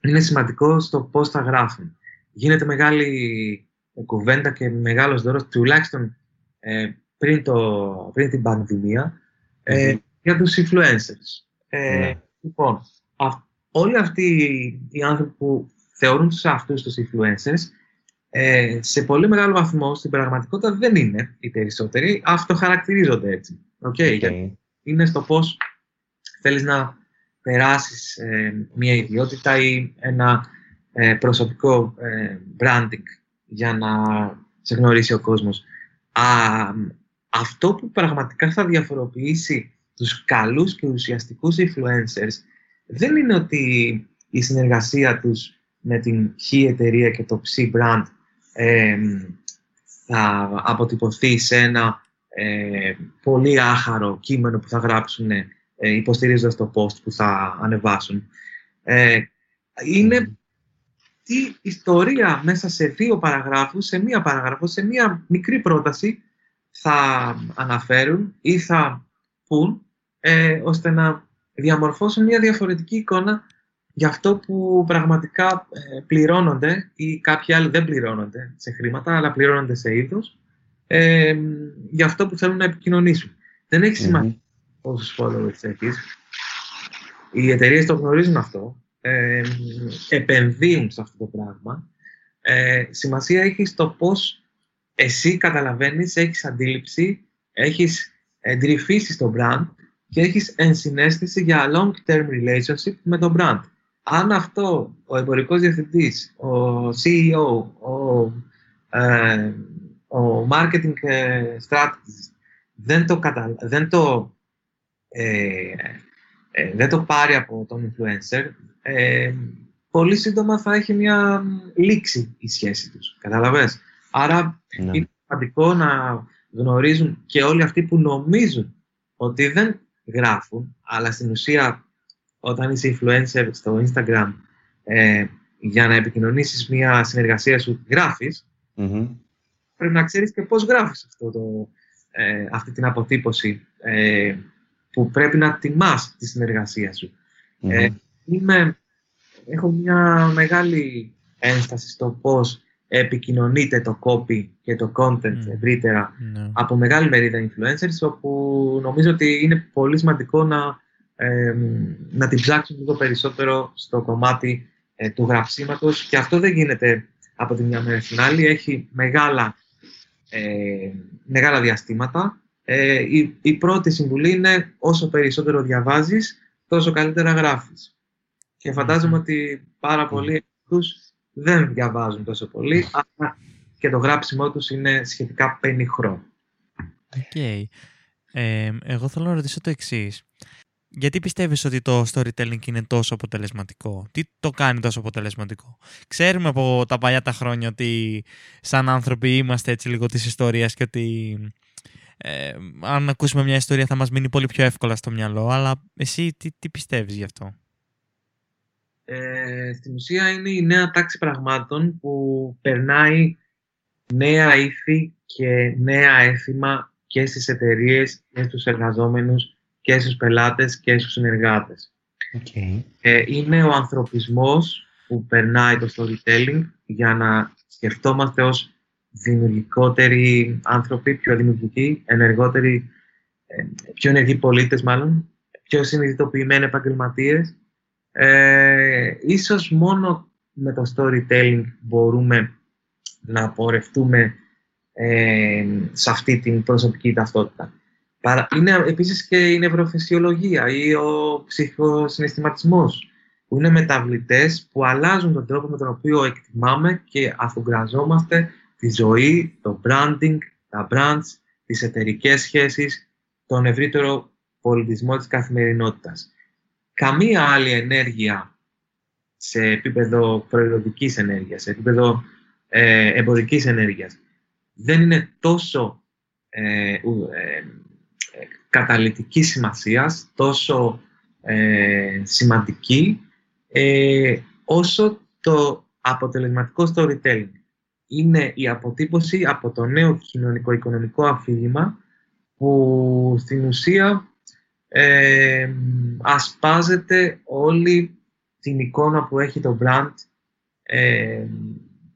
είναι σημαντικό στο πώς θα γράφουν. Γίνεται μεγάλη κουβέντα και μεγάλος δώρος, τουλάχιστον ε, πριν, το, πριν την πανδημία, ε, για τους influencers. Ε, ναι. Λοιπόν, όλοι αυτοί οι άνθρωποι που θεωρούν τους αυτούς τους influencers, ε, σε πολύ μεγάλο βαθμό στην πραγματικότητα δεν είναι οι περισσότεροι, αυτοχαρακτηρίζονται έτσι. Okay? okay. Είναι στο πώς θέλεις να περάσεις ε, μια ιδιότητα ή ένα ε, προσωπικό ε, branding για να σε γνωρίσει ο κόσμος. Α, αυτό που πραγματικά θα διαφοροποιήσει τους καλούς και ουσιαστικούς influencers δεν είναι ότι η συνεργασία τους με την χ εταιρεία και το ψ brand θα αποτυπωθεί σε ένα ε, πολύ άχαρο κείμενο που θα γράψουν ε, υποστηρίζοντας το post που θα ανεβάσουν. Ε, είναι τι ιστορία μέσα σε δύο παραγράφους, σε μία παραγράφο, σε μία μικρή πρόταση θα αναφέρουν ή θα πούν ε, ώστε να διαμορφώσουν μια διαφορετική εικόνα για αυτό που πραγματικά ε, πληρώνονται ή κάποιοι άλλοι δεν πληρώνονται σε χρήματα, αλλά πληρώνονται σε είδος, ε, για αυτό που θέλουν να επικοινωνήσουν. Δεν έχει σημασία mm-hmm. πόσους followers έχεις. Οι εταιρείες το γνωρίζουν αυτό, ε, επενδύουν σε αυτό το πράγμα. Ε, σημασία έχει το πώς εσύ καταλαβαίνεις, έχεις αντίληψη, έχεις εντρυφήσει στο brand και έχεις ενσυναίσθηση για long-term relationship με το brand αν αυτό ο εμπορικός διευθυντής, ο CEO, ο, ε, ο marketing ε, strategist δεν το, κατα... δεν, το, ε, ε, δεν το πάρει από τον influencer, ε, πολύ σύντομα θα έχει μια λήξη η σχέση τους. Καταλαβες; Άρα ναι. είναι σημαντικό να γνωρίζουν και όλοι αυτοί που νομίζουν ότι δεν γράφουν, αλλά στην ουσία όταν είσαι influencer στο Instagram ε, για να επικοινωνήσεις μια συνεργασία σου γράφεις, πρέπει να ξέρεις και πώς γράφεις αυτό το, ε, αυτή την αποτύπωση ε, που πρέπει να τιμάς τη συνεργασία σου. Ε, είμαι, έχω μια μεγάλη ένσταση στο πώς επικοινωνείται το copy και το content mm. ευρύτερα ναι. από μεγάλη μερίδα influencers, όπου νομίζω ότι είναι πολύ σημαντικό να να την ψάξουν λίγο περισσότερο στο κομμάτι ε, του γραψίματος και αυτό δεν γίνεται από τη μια μέρα στην άλλη. Έχει μεγάλα, ε, μεγάλα διαστήματα. Ε, η, η πρώτη συμβουλή είναι όσο περισσότερο διαβάζεις, τόσο καλύτερα γράφεις. Και φαντάζομαι ότι πάρα πολλοί τους δεν διαβάζουν τόσο πολύ, αλλά και το γράψιμό τους είναι σχετικά πενιχρό. Okay. Ε, εγώ θέλω να ρωτήσω το εξής. Γιατί πιστεύεις ότι το storytelling είναι τόσο αποτελεσματικό, τι το κάνει τόσο αποτελεσματικό; Ξέρουμε από τα παλιά τα χρόνια ότι σαν άνθρωποι είμαστε έτσι λίγο της ιστορίας και ότι ε, αν ακούσουμε μια ιστορία θα μας μείνει πολύ πιο εύκολα στο μυαλό, αλλά εσύ τι, τι πιστεύεις γι' αυτό; Ε, στην ουσία είναι η νέα τάξη πραγμάτων που περνάει νέα ήθη και νέα έθιμα και στις εταιρείες και στους εργαζόμενους και στους πελάτες και στους συνεργάτες. Okay. Ε, είναι ο ανθρωπισμός που περνάει το storytelling για να σκεφτόμαστε ως δημιουργικότεροι άνθρωποι, πιο δημιουργικοί, ενεργότεροι, ε, πιο ενεργοί πολίτες μάλλον, πιο συνειδητοποιημένοι επαγγελματίες. Ε, ίσως μόνο με το storytelling μπορούμε να πορευτούμε ε, σε αυτή την προσωπική ταυτότητα. Είναι επίσης και η νευροφυσιολογία ή ο ψυχοσυναισθηματισμός, που είναι μεταβλητές που αλλάζουν τον τρόπο με τον οποίο εκτιμάμε και αφουγκραζόμαστε τη ζωή, το branding, τα brands, τις εταιρικές σχέσεις, τον ευρύτερο πολιτισμό της καθημερινότητας. Καμία άλλη ενέργεια σε επίπεδο προϊόντικής ενέργειας, σε επίπεδο ε, εμπορικής ενέργειας, δεν είναι τόσο ε, ε, καταλητική σημασίας, τόσο ε, σημαντική, ε, όσο το αποτελεσματικό storytelling. Είναι η αποτύπωση από το νέο κοινωνικό-οικονομικό αφήγημα που στην ουσία ε, ασπάζεται όλη την εικόνα που έχει το brand ε,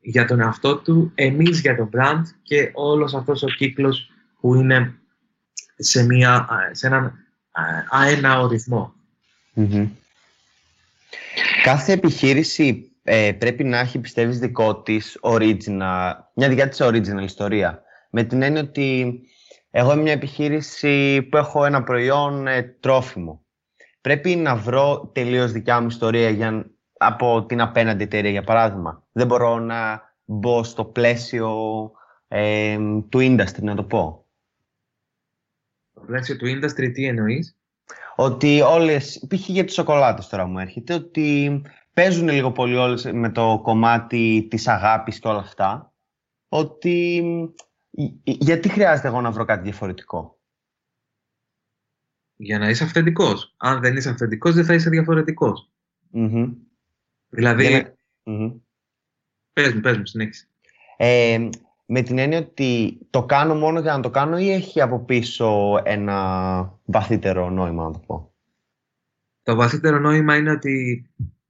για τον εαυτό του, εμείς για το brand και όλος αυτός ο κύκλος που είναι σε, μια, σε έναν αέναο Κάθε επιχείρηση ε, πρέπει να έχει, πιστεύεις, δικό της original, μια δικιά της original ιστορία. Με την έννοια ότι εγώ είμαι μια επιχείρηση που έχω ένα προϊόν ε, τρόφιμο. Πρέπει να βρω τελείως δικιά μου ιστορία για, από την απέναντι εταιρεία, για παράδειγμα. Δεν μπορώ να μπω στο πλαίσιο ε, του industry, να το πω. Στο πλαίσιο του industry τι εννοείς; Ότι όλες, π.χ. για τις σοκολάτες τώρα μου έρχεται, ότι παίζουν λίγο πολύ όλες με το κομμάτι της αγάπης και όλα αυτά. Ότι γιατί χρειάζεται εγώ να βρω κάτι διαφορετικό; Για να είσαι αυθεντικός. Αν δεν είσαι αυθεντικός δεν θα είσαι διαφορετικός. Δηλαδή... Πες μου, πες μου, συνέχισε. Ε, με την έννοια ότι το κάνω μόνο για να το κάνω ή έχει από πίσω ένα βαθύτερο νόημα, να το πω; Το βαθύτερο νόημα είναι ότι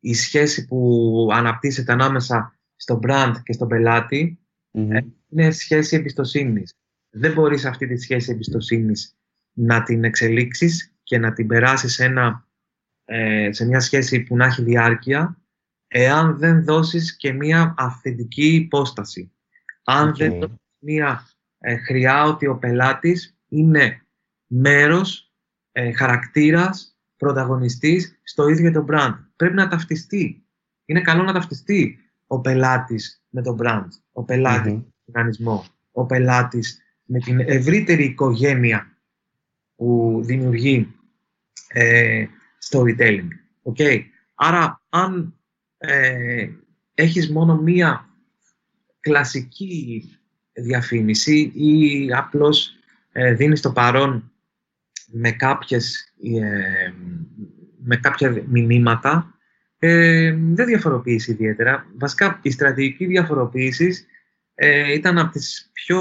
η σχέση που αναπτύσσεται ανάμεσα στο brand και στον πελατη είναι σχέση εμπιστοσύνης. Δεν μπορείς αυτή τη σχέση εμπιστοσύνης να την εξελίξεις και να την περάσεις σε, ε, σε μια σχέση που να έχει διάρκεια εάν δεν δώσεις και μια αυθεντική υπόσταση. Αν δεν δώσεις μια ε, χρειά ότι ο πελάτης είναι μέρος, ε, χαρακτήρας, πρωταγωνιστής στο ίδιο το brand. Πρέπει να ταυτιστεί. Είναι καλό να ταυτιστεί ο πελάτης με το brand, ο πελάτης με τον οργανισμό, ο πελάτης με την ευρύτερη οικογένεια που δημιουργεί ε, storytelling. Okay. Άρα, αν ε, έχεις μόνο μία κλασική διαφήμιση ή απλώς ε, δίνεις το παρόν με, κάποιες, ε, με κάποια μηνύματα, ε, δεν διαφοροποιήσει ιδιαίτερα. Βασικά, η στρατηγική διαφοροποίησης ε, ήταν από τις πιο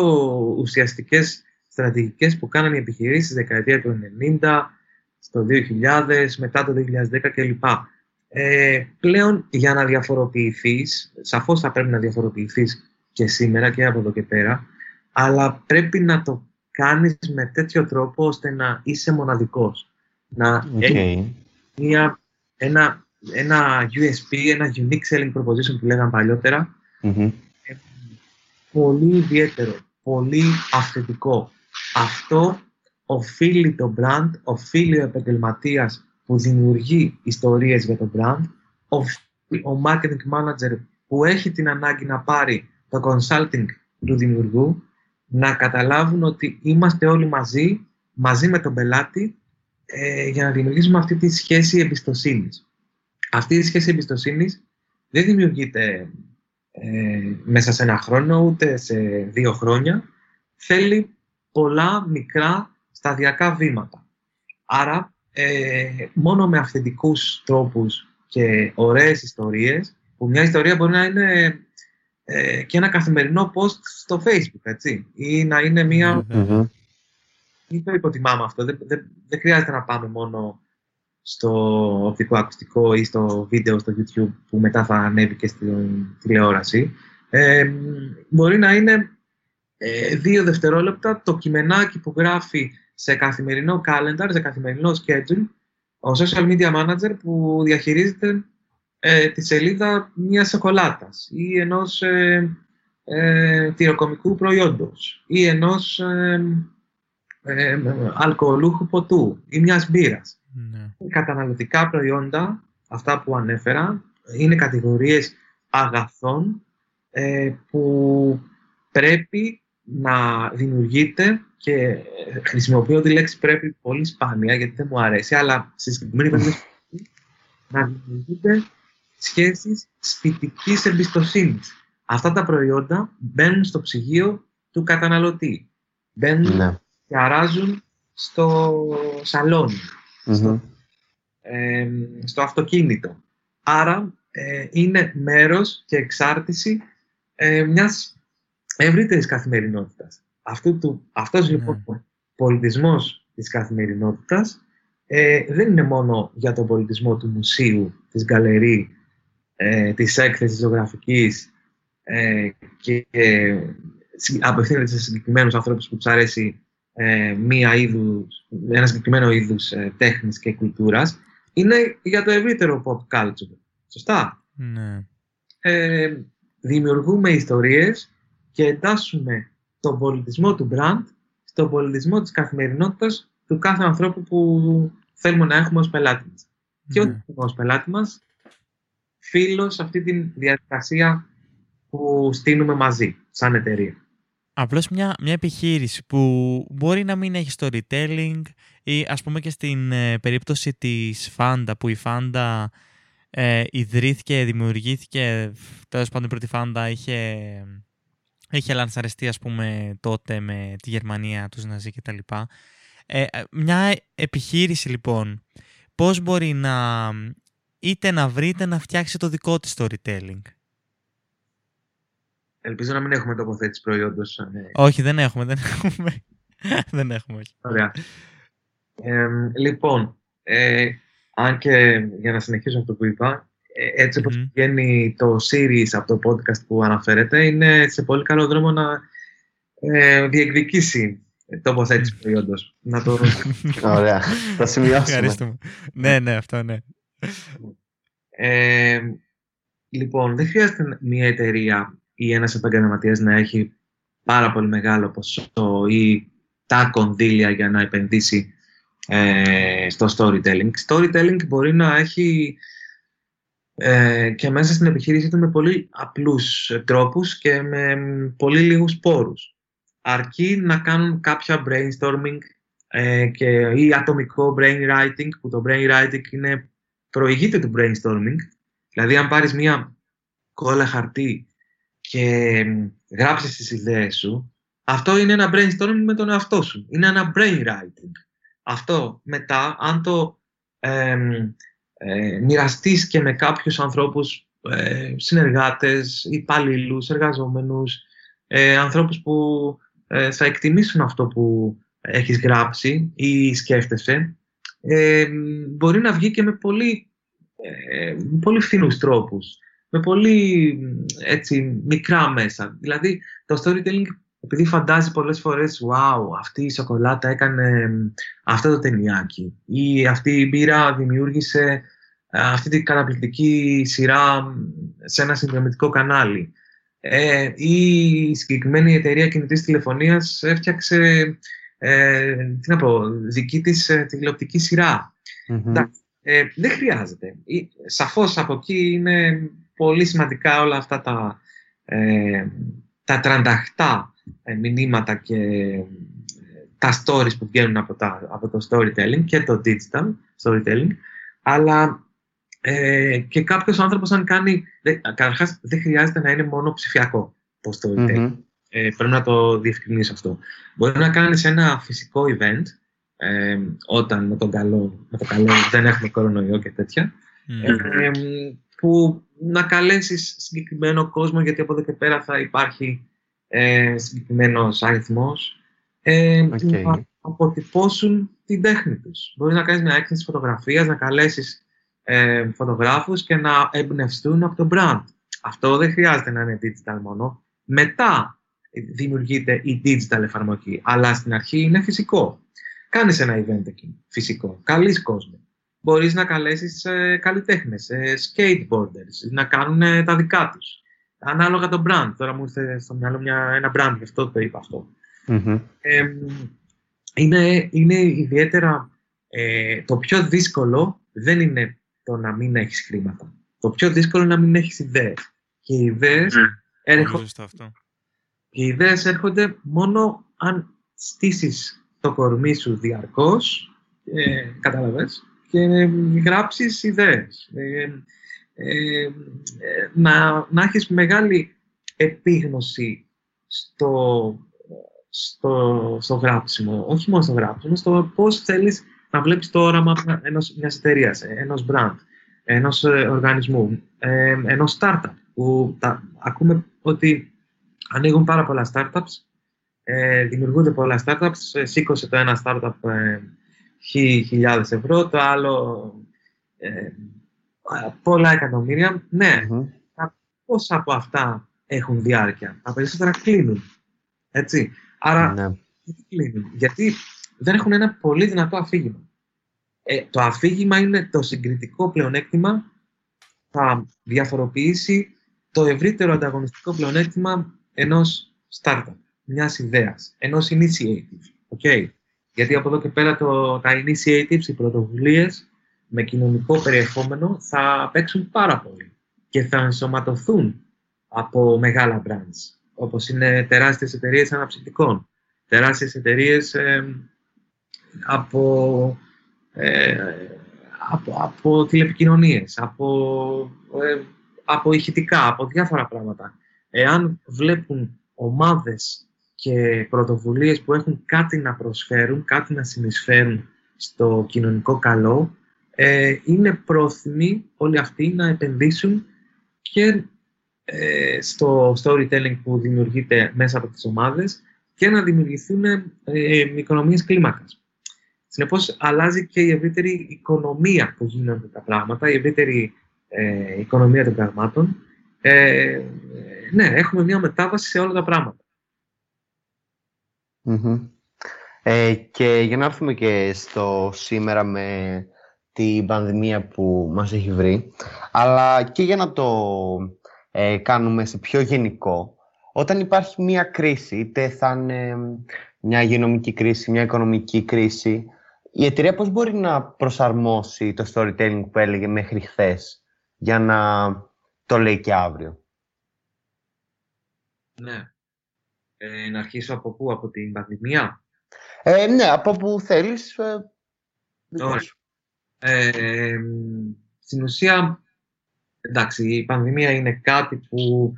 ουσιαστικές στρατηγικές που κάνανε οι επιχειρήσεις στη δεκαετία του 90, στο 2000, μετά το 2010 κλπ. Ε, πλέον για να διαφοροποιηθείς, σαφώς θα πρέπει να διαφοροποιηθείς και σήμερα και από εδώ και πέρα, αλλά πρέπει να το κάνεις με τέτοιο τρόπο ώστε να είσαι μοναδικός. Να okay. Έχει μια, ένα, ένα USP, ένα unique selling proposition που λέγαμε παλιότερα, πολύ ιδιαίτερο, πολύ αυθεντικό. Αυτό οφείλει το brand, οφείλει ο επαγγελματίας που δημιουργεί ιστορίες για το brand, ο marketing manager που έχει την ανάγκη να πάρει το consulting του δημιουργού, να καταλάβουν ότι είμαστε όλοι μαζί, μαζί με τον πελάτη, ε, για να δημιουργήσουμε αυτή τη σχέση εμπιστοσύνης. Αυτή η σχέση εμπιστοσύνης δεν δημιουργείται ε, μέσα σε ένα χρόνο, ούτε σε δύο χρόνια. Θέλει πολλά μικρά σταδιακά βήματα. Άρα, ε, μόνο με αυθεντικούς τρόπους και ωραίες ιστορίες, που μια ιστορία μπορεί να είναι ε, και ένα καθημερινό post στο facebook, έτσι, ή να είναι μια... Mm-hmm. Μην το υποτιμάμε αυτό, δεν, δεν, δεν χρειάζεται να πάμε μόνο στο οπτικό ακουστικό ή στο βίντεο στο YouTube που μετά θα ανέβει και στην τηλεόραση. Ε, μπορεί να είναι ε, δύο δευτερόλεπτα το κειμενάκι που γράφει σε καθημερινό calendar, σε καθημερινό schedule, ο social media manager που διαχειρίζεται ε, τη σελίδα μιας σοκολάτας ή ενός ε, ε, τυροκομικού προϊόντος ή ενός ε, ε, αλκοολούχου ποτού ή μιας μπύρας. Ναι. Καταναλωτικά προϊόντα, αυτά που ανέφερα, είναι κατηγορίες αγαθών που πρέπει να δημιουργείται και χρησιμοποιώ τη λέξη πρέπει πολύ σπάνια γιατί δεν μου αρέσει, αλλά σε συγκεκριμένη περίπτωση να δημιουργείται σχέσεις σπιτικής εμπιστοσύνης. Αυτά τα προϊόντα μπαίνουν στο ψυγείο του καταναλωτή. Μπαίνουν ναι. Και αράζουν στο σαλονι στο, στο αυτοκίνητο. Άρα ε, είναι μέρος και εξάρτηση ε, μιας ευρύτερης καθημερινότητας. Αυτό του, αυτός ναι. λοιπόν ο πολιτισμός της καθημερινότητας ε, δεν είναι μόνο για τον πολιτισμό του μουσείου, της γκαλερί, ε, της έκθεσης ζωγραφικής ε, και ε, απευθύνεται σε συγκεκριμένους ανθρώπους που τους αρέσει ε, μία είδους, ένα συγκεκριμένο είδους ε, τέχνης και κουλτούρας, είναι για το ευρύτερο pop culture. Σωστά; Ναι. Ε, δημιουργούμε ιστορίες και εντάσσουμε τον πολιτισμό του brand στον πολιτισμό της καθημερινότητας του κάθε ανθρώπου που θέλουμε να έχουμε ως πελάτη μας. Και όχι ως πελάτη μας, φίλος σε αυτή τη διαδικασία που στείλουμε μαζί, σαν εταιρεία. Απλώς μια, μια επιχείρηση που μπορεί να μην έχει storytelling ή ας πούμε και στην ε, περίπτωση της Φάντα που η Φάντα ε, ιδρύθηκε, δημιουργήθηκε, τέλος πάντων η πρώτη Φάντα είχε είχε λανσαριστεί ας πούμε τότε με τη Γερμανία, τους Ναζί και τα λοιπά. Ε, μια επιχείρηση λοιπόν, πώς μπορεί να είτε να βρείτε να φτιάξει το δικό της storytelling. Ελπίζω να μην έχουμε τοποθέτηση προϊόντος. Ναι. Όχι, δεν έχουμε, δεν έχουμε. δεν έχουμε, όχι. Ωραία. λοιπόν, ε, αν και για να συνεχίσω αυτό που είπα, ε, έτσι όπως mm-hmm. βγαίνει το series από το podcast που αναφέρεται, είναι σε πολύ καλό δρόμο να ε, διεκδικήσει τοποθέτηση προϊόντος. Να το... Ωραία. Θα σημειώσουμε. ναι, ναι, αυτό ναι. Ε, λοιπόν, δεν χρειάζεται μια εταιρεία ή ένας επαγγελματίας να έχει πάρα πολύ μεγάλο ποσό ή τα κονδύλια για να επενδύσει ε, στο storytelling. Storytelling μπορεί να έχει ε, και μέσα στην επιχείρηση του με πολύ απλούς τρόπους και με πολύ λίγους πόρους. Αρκεί να κάνουν κάποια brainstorming ε, και, ή ατομικό brainwriting, που το brainwriting είναι προηγείται του brainstorming. Δηλαδή, αν πάρεις μία κόλλα χαρτί και γράψεις τις ιδέες σου, αυτό είναι ένα brainstorming με τον εαυτό σου. Είναι ένα brainwriting. Αυτό μετά, αν το ε, μοιραστείς και με κάποιους ανθρώπους, ε, συνεργάτες, υπαλλήλους, εργαζόμενους, ε, ανθρώπους που ε, θα εκτιμήσουν αυτό που έχεις γράψει ή σκέφτεσαι, ε, μπορεί να βγει και με πολύ, ε, πολύ φθηνούς τρόπους, με πολύ έτσι, μικρά μέσα. Δηλαδή, το storytelling, επειδή φαντάζει πολλές φορές «Wow, αυτή η σοκολάτα έκανε αυτό το ταινιάκι» ή «Αυτή η μπύρα δημιούργησε αυτή την καταπληκτική σειρά σε ένα συνδρομητικό κανάλι. ε, η συγκεκριμένη εταιρεία κινητής τηλεφωνίας έφτιαξε ε, τι να πω, δική της ε, τηλεοπτική σειρά. Ε, δεν χρειάζεται. Σαφώς από εκεί είναι πολύ σημαντικά όλα αυτά τα, ε, τα τρανταχτά ε, μηνύματα και τα stories που βγαίνουν από, τα, από το storytelling και το digital storytelling, αλλά ε, και κάποιος άνθρωπος αν κάνει, καταρχάς δεν χρειάζεται να είναι μόνο ψηφιακό το storytelling. Ε, πρέπει να το διευκρινίσω αυτό. Μπορεί να κάνεις ένα φυσικό event, ε, όταν με, τον καλό, με το καλό δεν έχουμε κορονοϊό και τέτοια, ε, που να καλέσεις συγκεκριμένο κόσμο, γιατί από εδώ και πέρα θα υπάρχει ε, συγκεκριμένος αριθμός, ε, okay. να αποτυπώσουν την τέχνη τους. Μπορείς να κάνεις μια έκθεση φωτογραφίας, να καλέσεις ε, φωτογράφους και να εμπνευστούν από το brand. Αυτό δεν χρειάζεται να είναι digital μόνο. Μετά δημιουργείται η digital εφαρμογή, αλλά στην αρχή είναι φυσικό. Κάνεις ένα event εκεί, φυσικό, καλείς κόσμο. Μπορείς να καλέσεις ε, καλλιτέχνες, ε, skateboarders, να κάνουν ε, τα δικά τους. Ανάλογα το brand. Τώρα μου ήρθε στο μυαλό μια, ένα brand, γι' αυτό το είπα αυτό. είναι, είναι ιδιαίτερα... Ε, το πιο δύσκολο δεν είναι το να μην έχεις χρήματα. Το πιο δύσκολο είναι να μην έχεις ιδέες. Και οι ιδέες, mm. έρχονται, οι ιδέες έρχονται μόνο αν στήσεις το κορμί σου διαρκώς, ε, κατάλαβες, και γράψεις ιδέες. Ε, ε, να, να έχεις μεγάλη επίγνωση στο, στο, στο γράψιμο, όχι μόνο στο γράψιμο, στο πώς θέλεις να βλέπεις το όραμα ενός, μιας εταιρείας, ενός brand, ενός ε, οργανισμού, ε, ενός startup, που τα, ακούμε ότι ανοίγουν πάρα πολλά startups, ε, δημιουργούνται πολλά startups, ε, σήκωσε το ένα startup ε, χιλιάδες ευρώ, το άλλο ε, πολλά εκατομμύρια. Ναι, mm πόσα από αυτά έχουν διάρκεια. Τα περισσότερα κλείνουν. Έτσι. Άρα, ναι. γιατί κλείνουν. Γιατί δεν έχουν ένα πολύ δυνατό αφήγημα. Ε, το αφήγημα είναι το συγκριτικό πλεονέκτημα θα διαφοροποιήσει το ευρύτερο ανταγωνιστικό πλεονέκτημα ενός startup, μιας ιδέας, ενός initiative. Okay. Γιατί από εδώ και πέρα το, τα initiatives, οι πρωτοβουλίες με κοινωνικό περιεχόμενο θα παίξουν πάρα πολύ και θα ενσωματωθούν από μεγάλα brands, όπως είναι τεράστιες εταιρείες αναψυκτικών, τεράστιες εταιρείες ε, από, ε, από, από τηλεπικοινωνίες, από, ε, από ηχητικά, από διάφορα πράγματα. Εάν βλέπουν ομάδες και πρωτοβουλίες που έχουν κάτι να προσφέρουν, κάτι να συνεισφέρουν στο κοινωνικό καλό, ε, είναι πρόθυμοι όλοι αυτοί να επενδύσουν και ε, στο storytelling που δημιουργείται μέσα από τις ομάδες και να δημιουργηθούν ε, οικονομίες κλίμακας. Συνεπώς, αλλάζει και η ευρύτερη οικονομία που γίνονται τα πράγματα, η ευρύτερη ε, οικονομία των πραγμάτων. Ε, ναι, έχουμε μια μετάβαση σε όλα τα πράγματα. Ε, και για να έρθουμε και στο σήμερα με την πανδημία που μας έχει βρει, αλλά και για να το ε, κάνουμε σε πιο γενικό, όταν υπάρχει μια κρίση, είτε θα είναι μια υγειονομική κρίση, μια οικονομική κρίση, η εταιρεία πώς μπορεί να προσαρμόσει το storytelling που έλεγε μέχρι χθες για να το λέει και αύριο; Ναι. Ε, να αρχίσω από πού, από την πανδημία; Ε, ναι, από πού θέλεις. Ε, ε, στην ουσία, εντάξει, η πανδημία είναι κάτι που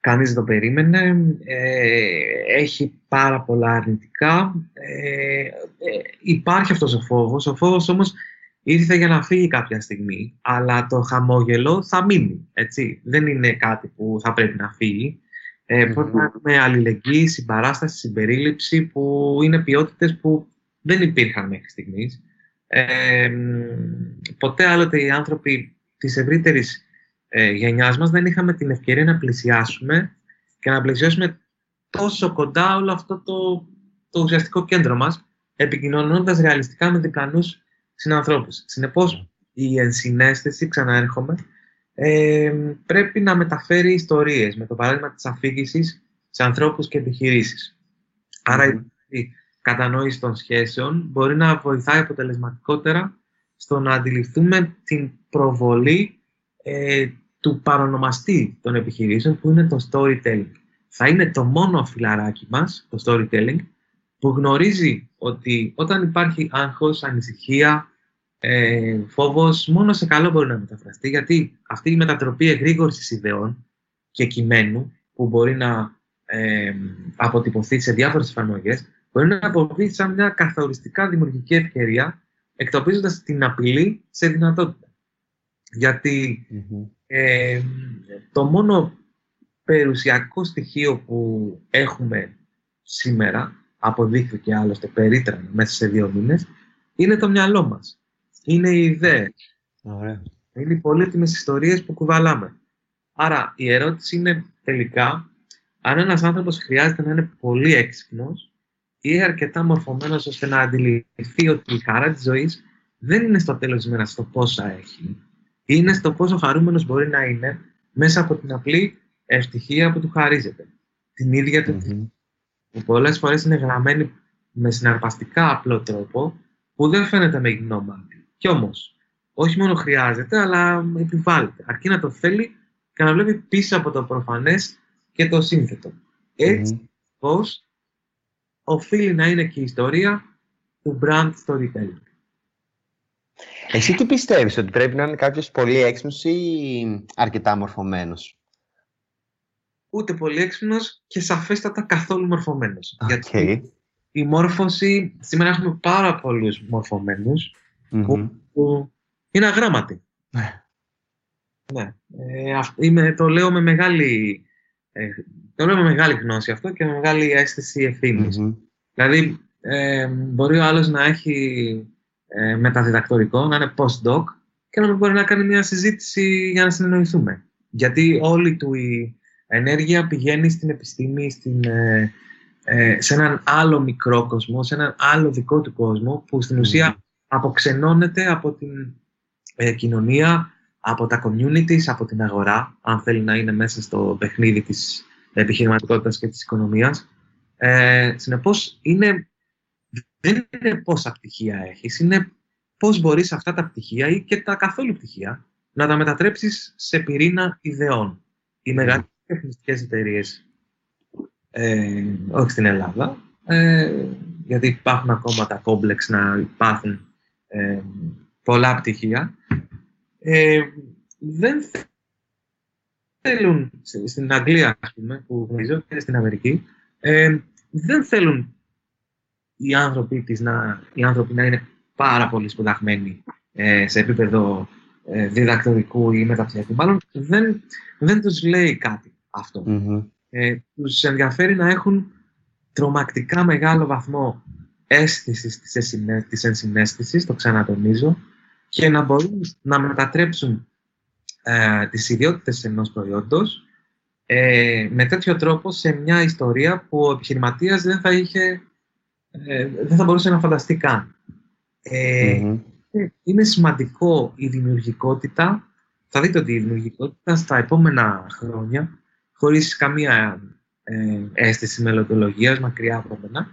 κανείς δεν το περίμενε. Ε, έχει πάρα πολλά αρνητικά. Ε, ε, υπάρχει αυτός ο φόβος. Ο φόβος όμως ήρθε για να φύγει κάποια στιγμή, αλλά το χαμόγελο θα μείνει, έτσι. Δεν είναι κάτι που θα πρέπει να φύγει. Ε, Πρέπει να έχουμε αλληλεγγύη, συμπαράσταση, συμπερίληψη, που είναι ποιότητες που δεν υπήρχαν μέχρι στιγμής. Ε, ποτέ άλλοτε οι άνθρωποι της ευρύτερης ε, γενιάς μας δεν είχαμε την ευκαιρία να πλησιάσουμε και να πλησιάσουμε τόσο κοντά όλο αυτό το, το ουσιαστικό κέντρο μας, επικοινωνώντας ρεαλιστικά με διπλανούς συνανθρώπους. Συνεπώς, η ενσυναίσθηση, ξαναέρχομαι, ε, πρέπει να μεταφέρει ιστορίες, με το παράδειγμα της αφήγησης σε ανθρώπους και επιχειρήσεις. Άρα η κατανόηση των σχέσεων μπορεί να βοηθάει αποτελεσματικότερα στο να αντιληφθούμε την προβολή ε, του παρονομαστή των επιχειρήσεων που είναι το storytelling. Θα είναι το μόνο φιλαράκι μας, το storytelling, που γνωρίζει ότι όταν υπάρχει άγχος, ανησυχία, ε, φόβος, μόνο σε καλό μπορεί να μεταφραστεί, γιατί αυτή η μετατροπή εγρήγορσης ιδεών και κειμένου, που μπορεί να ε, αποτυπωθεί σε διάφορες εφαρμογές, μπορεί να αποβεί σαν μια καθοριστικά δημιουργική ευκαιρία, εκτοπίζοντας την απειλή σε δυνατότητα. ε, το μόνο περιουσιακό στοιχείο που έχουμε σήμερα, αποδείχθηκε άλλωστε περίτρανα μέσα σε δύο μήνες, είναι το μυαλό μας. Είναι οι ιδέες. Είναι οι πολύτιμες ιστορίες που κουβαλάμε. Άρα η ερώτηση είναι τελικά αν ένας άνθρωπος χρειάζεται να είναι πολύ έξυπνος ή αρκετά μορφωμένος ώστε να αντιληφθεί ότι η χαρά της ζωής δεν είναι στο τέλος της ημέρας στο πόσα έχει. Είναι στο πόσο χαρούμενος μπορεί να είναι μέσα από την απλή ευτυχία που του χαρίζεται. Την ίδια του mm που πολλές φορές είναι γραμμένη με συναρπαστικά απλό τρόπο που δεν φαίνεται με γυμνό μάτι. Κι όμως, όχι μόνο χρειάζεται, αλλά επιβάλλεται. Αρκεί να το θέλει και να βλέπει πίσω από το προφανές και το σύνθετο. Έτσι, mm. πώς οφείλει να είναι και η ιστορία του brand storytelling. Εσύ τι πιστεύεις, ότι πρέπει να είναι κάποιος πολύ έξυπνος ή αρκετά μορφωμένος; Ούτε πολύ έξυπνος και σαφέστατα καθόλου μορφωμένος. Γιατί η μόρφωση, σήμερα έχουμε πάρα πολλούς που, που, είναι αγράμματοι. Ναι. ναι. Ε, είμαι, το λέω με μεγάλη ε, το λέω με μεγάλη γνώση αυτό και με μεγάλη αίσθηση Δηλαδή, ε, μπορεί ο άλλος να έχει ε, μεταδιδακτορικό, να είναι post-doc και να μην μπορεί να κάνει μια συζήτηση για να συνεννοηθούμε. Γιατί όλη του η ενέργεια πηγαίνει στην επιστήμη, στην, ε, ε, σε έναν άλλο μικρό κόσμο, σε έναν άλλο δικό του κόσμο, που στην ουσία αποξενώνεται από την ε, κοινωνία, από τα communities, από την αγορά, αν θέλει να είναι μέσα στο παιχνίδι της επιχειρηματικότητας και της οικονομίας. Ε, συνεπώς, είναι, δεν είναι πόσα πτυχία έχεις, είναι πώς μπορείς αυτά τα πτυχία ή και τα καθόλου πτυχία να τα μετατρέψεις σε πυρήνα ιδεών. Οι μεγαλύτερες τεχνιστικές εταιρείες, ε, όχι στην Ελλάδα, ε, γιατί υπάρχουν ακόμα τα κόμπλεξ να υπάρχουν ε, πολλά πτυχία, ε, δεν θέλουν, στην Αγγλία ας πούμε, που γνωρίζω και στην Αμερική, ε, δεν θέλουν οι άνθρωποι, της να, οι άνθρωποι να είναι πάρα πολύ σπουδαγμένοι ε, σε επίπεδο ε, διδακτορικού ή μεταπτυχιακού. Μάλλον δεν, δεν τους λέει κάτι αυτό. Mm-hmm. Ε, τους ενδιαφέρει να έχουν τρομακτικά μεγάλο βαθμό αίσθησης της ενσυναίσθησης, το ξανατονίζω, και να μπορούν να μετατρέψουν ε, τις ιδιότητες ενός προϊόντος ε, με τέτοιο τρόπο σε μια ιστορία που ο επιχειρηματίας δεν θα, είχε, ε, δεν θα μπορούσε να φανταστεί καν. Ε, Είναι σημαντικό η δημιουργικότητα. Θα δείτε ότι η δημιουργικότητα στα επόμενα χρόνια, χωρίς καμία ε, αίσθηση μελλοντολογίας μακριά από μένα,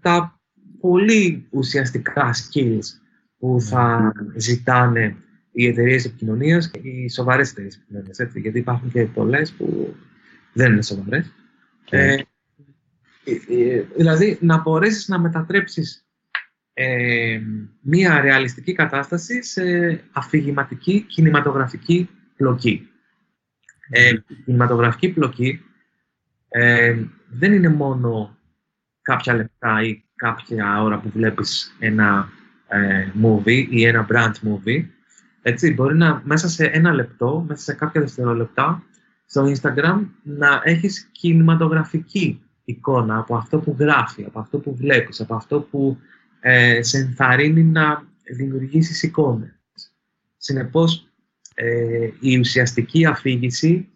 τα πολύ ουσιαστικά skills που θα ζητάνε οι εταιρείες επικοινωνίας και οι σοβαρές εταιρείες επικοινωνίας. Γιατί υπάρχουν και πολλές που δεν είναι σοβαρές. Ε, ε, ε, δηλαδή, να μπορέσεις να μετατρέψεις ε, μία ρεαλιστική κατάσταση σε αφηγηματική κινηματογραφική πλοκή. Ε, η κινηματογραφική πλοκή δεν είναι μόνο κάποια λεπτά ή κάποια ώρα που βλέπεις ένα ε, movie ή ένα brand movie. Έτσι, μπορεί να μέσα σε ένα λεπτό, μέσα σε κάποια δευτερόλεπτα, στο Instagram να έχεις κινηματογραφική εικόνα από αυτό που γράφει, από αυτό που βλέπεις, από αυτό που ε, σε ενθαρρύνει να δημιουργήσεις εικόνες. Συνεπώς, ε, η ουσιαστική αφήγηση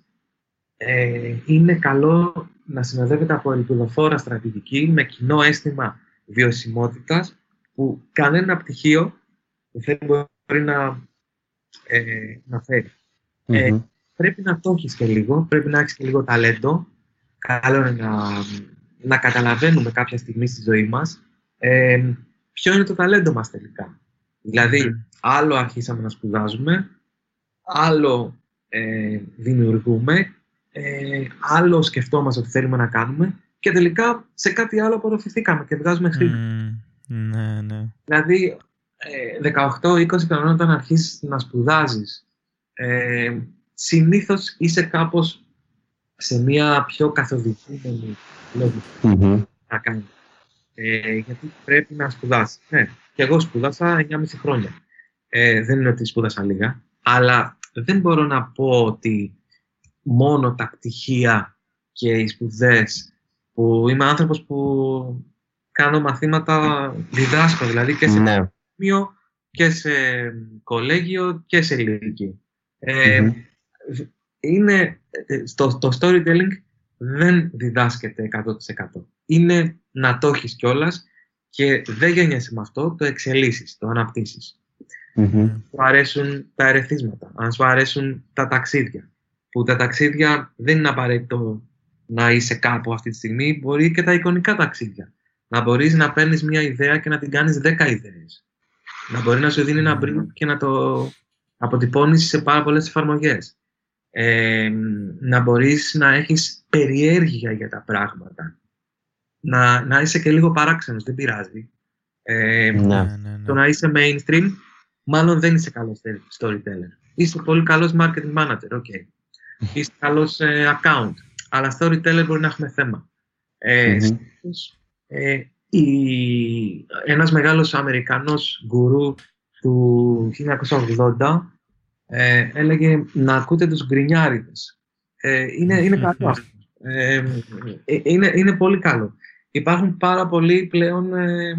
ε, είναι καλό να συνοδεύεται από ελπιδοφόρα στρατηγική με κοινό αίσθημα βιωσιμότητας που κανένα πτυχίο δεν μπορεί να, ε, να φέρει. Ε, πρέπει να το έχεις και λίγο, πρέπει να έχεις και λίγο ταλέντο. Καλό είναι να, να καταλαβαίνουμε κάποια στιγμή στη ζωή μας ε, ποιο είναι το ταλέντο μας τελικά. Δηλαδή, άλλο αρχίσαμε να σπουδάζουμε, άλλο ε, δημιουργούμε, ε, άλλο σκεφτόμαστε ότι θέλουμε να κάνουμε και τελικά σε κάτι άλλο απορροφηθήκαμε και βγάζουμε χρήμα. ναι, ναι. Δηλαδή, 18-20 χρονών όταν αρχίσεις να σπουδάζεις, ε, συνήθως είσαι κάπως σε μια πιο καθοδηγούμενη mm-hmm. να κάνεις. Ε, γιατί πρέπει να σπουδάσεις. Ναι, και εγώ σπούδασα 9,5 χρόνια. Ε, δεν είναι ότι σπούδασα λίγα, αλλά δεν μπορώ να πω ότι μόνο τα πτυχία και οι σπουδές που είμαι άνθρωπος που κάνω μαθήματα διδάσκω, δηλαδή και σε ναι. και σε κολέγιο και σε λύκειο. Ε, είναι, ε, στο, το storytelling δεν διδάσκεται 100%. Είναι να το έχεις κιόλας και δεν γεννιέσαι με αυτό, το εξελίσσεις, το αναπτύσσεις. Mm-hmm. Σου αρέσουν τα ερεθίσματα, αν σου αρέσουν τα ταξίδια. Που τα ταξίδια δεν είναι απαραίτητο να είσαι κάπου αυτή τη στιγμή, μπορεί και τα εικονικά ταξίδια. Να μπορείς να παίρνεις μια ιδέα και να την κάνεις δέκα ιδέες. Να μπορεί να σου δίνει ένα brief και να το αποτυπώνεις σε πάρα πολλές εφαρμογές. Ε, να μπορείς να έχεις περιέργεια για τα πράγματα να, να είσαι και λίγο παράξενος, δεν πειράζει. Ε, ναι, ναι, ναι. Το να είσαι mainstream, μάλλον δεν είσαι καλός storyteller. Είσαι πολύ καλός marketing manager, okay. Είσαι καλός ε, account, αλλά storyteller μπορεί να έχουμε θέμα. Ε, mm-hmm. ε, η, ένας μεγάλος Αμερικανός γκουρού του 1980 ε, έλεγε να ακούτε τους γκρινιάριδες. Ε, είναι, είναι καλό αυτό. Ε, ε, είναι, είναι πολύ καλό υπάρχουν πάρα πολλοί πλέον ε,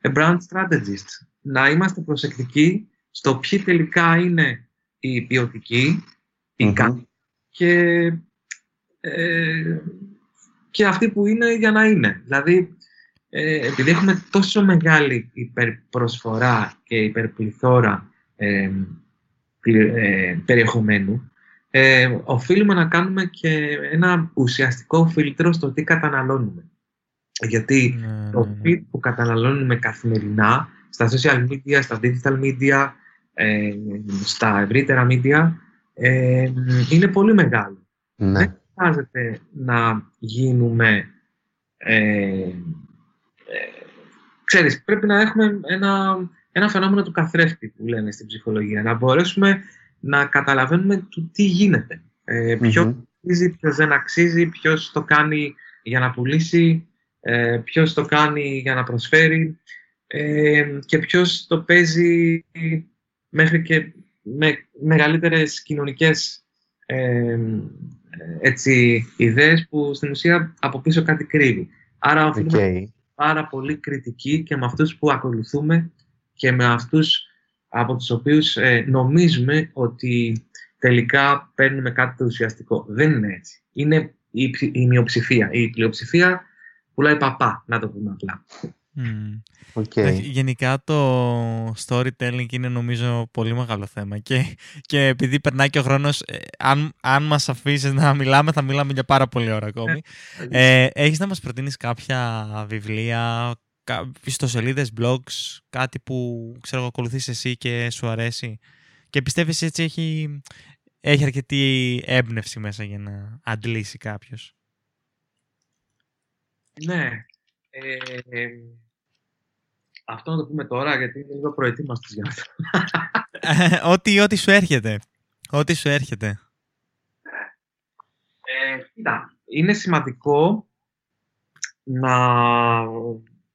ε, brand strategists. Να είμαστε προσεκτικοί στο ποιοι τελικά είναι οι ποιοτικοί, οι mm και, ε, και αυτοί που είναι για να είναι. Δηλαδή, ε, επειδή έχουμε τόσο μεγάλη υπερπροσφορά και υπερπληθώρα ε, ε, περιεχομένου, ε, οφείλουμε να κάνουμε και ένα ουσιαστικό φίλτρο στο τι καταναλώνουμε. Γιατί ναι, το ναι, ναι. feed που καταναλώνουμε καθημερινά στα social media, στα digital media, ε, στα ευρύτερα media, ε, είναι πολύ μεγάλο. Ναι. Δεν χρειάζεται να γίνουμε... Ε, ε, ξέρεις, πρέπει να έχουμε ένα, ένα φαινόμενο του καθρέφτη που λένε στην ψυχολογία. Να μπορέσουμε να καταλαβαίνουμε το τι γίνεται. Ε, ποιος αξίζει, ποιος δεν αξίζει, ποιος το κάνει για να πουλήσει, ε, ποιος το κάνει για να προσφέρει ε, και ποιος το παίζει μέχρι και με μεγαλύτερες κοινωνικές ε, έτσι, ιδέες που στην ουσία από πίσω κάτι κρύβει. Άρα οφείλουμε πάρα πολύ κριτική και με αυτούς που ακολουθούμε και με αυτούς από τους οποίους ε, νομίζουμε ότι τελικά παίρνουμε κάτι το ουσιαστικό. Δεν είναι έτσι. Είναι η, η μειοψηφία. Η πλειοψηφία πουλάει παπά, να το πούμε απλά. Okay. Γενικά το storytelling είναι νομίζω πολύ μεγάλο θέμα και, και επειδή περνάει και ο χρόνος ε, αν, αν μας αφήσεις να μιλάμε θα μιλάμε για πάρα πολύ ώρα ακόμη ε, Έχεις να μας προτείνεις κάποια βιβλία, ιστοσελίδες, blogs, κάτι που ξέρω ακολουθείς εσύ και σου αρέσει; Και πιστεύεις έτσι έχει, έχει αρκετή έμπνευση μέσα για να αντλήσει κάποιος; Ναι. Ε, αυτό να το πούμε τώρα, γιατί είναι λίγο προετοίμαστος για αυτό. Ε, ό,τι, ό,τι σου έρχεται. Ό,τι σου έρχεται. Ε, κοίτα, είναι σημαντικό να...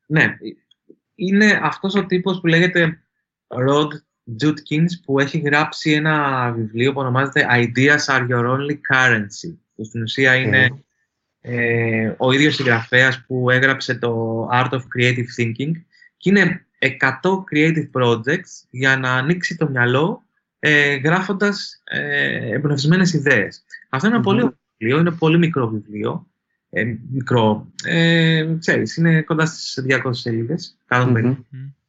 Ναι, είναι αυτός ο τύπος που λέγεται Rod Judkins που έχει γράψει ένα βιβλίο που ονομάζεται Ideas are your only currency. Που στην ουσία είναι ε, ο ίδιος συγγραφέας που έγραψε το Art of Creative Thinking και είναι 100 creative projects για να ανοίξει το μυαλό ε, γράφοντας ε, εμπνευσμένες ιδέες. Αυτό είναι πολύ βιβλίο, είναι πολύ μικρό βιβλίο. Ε, μικρό, ε, ξέρεις, είναι κοντά στις 200 σελίδες,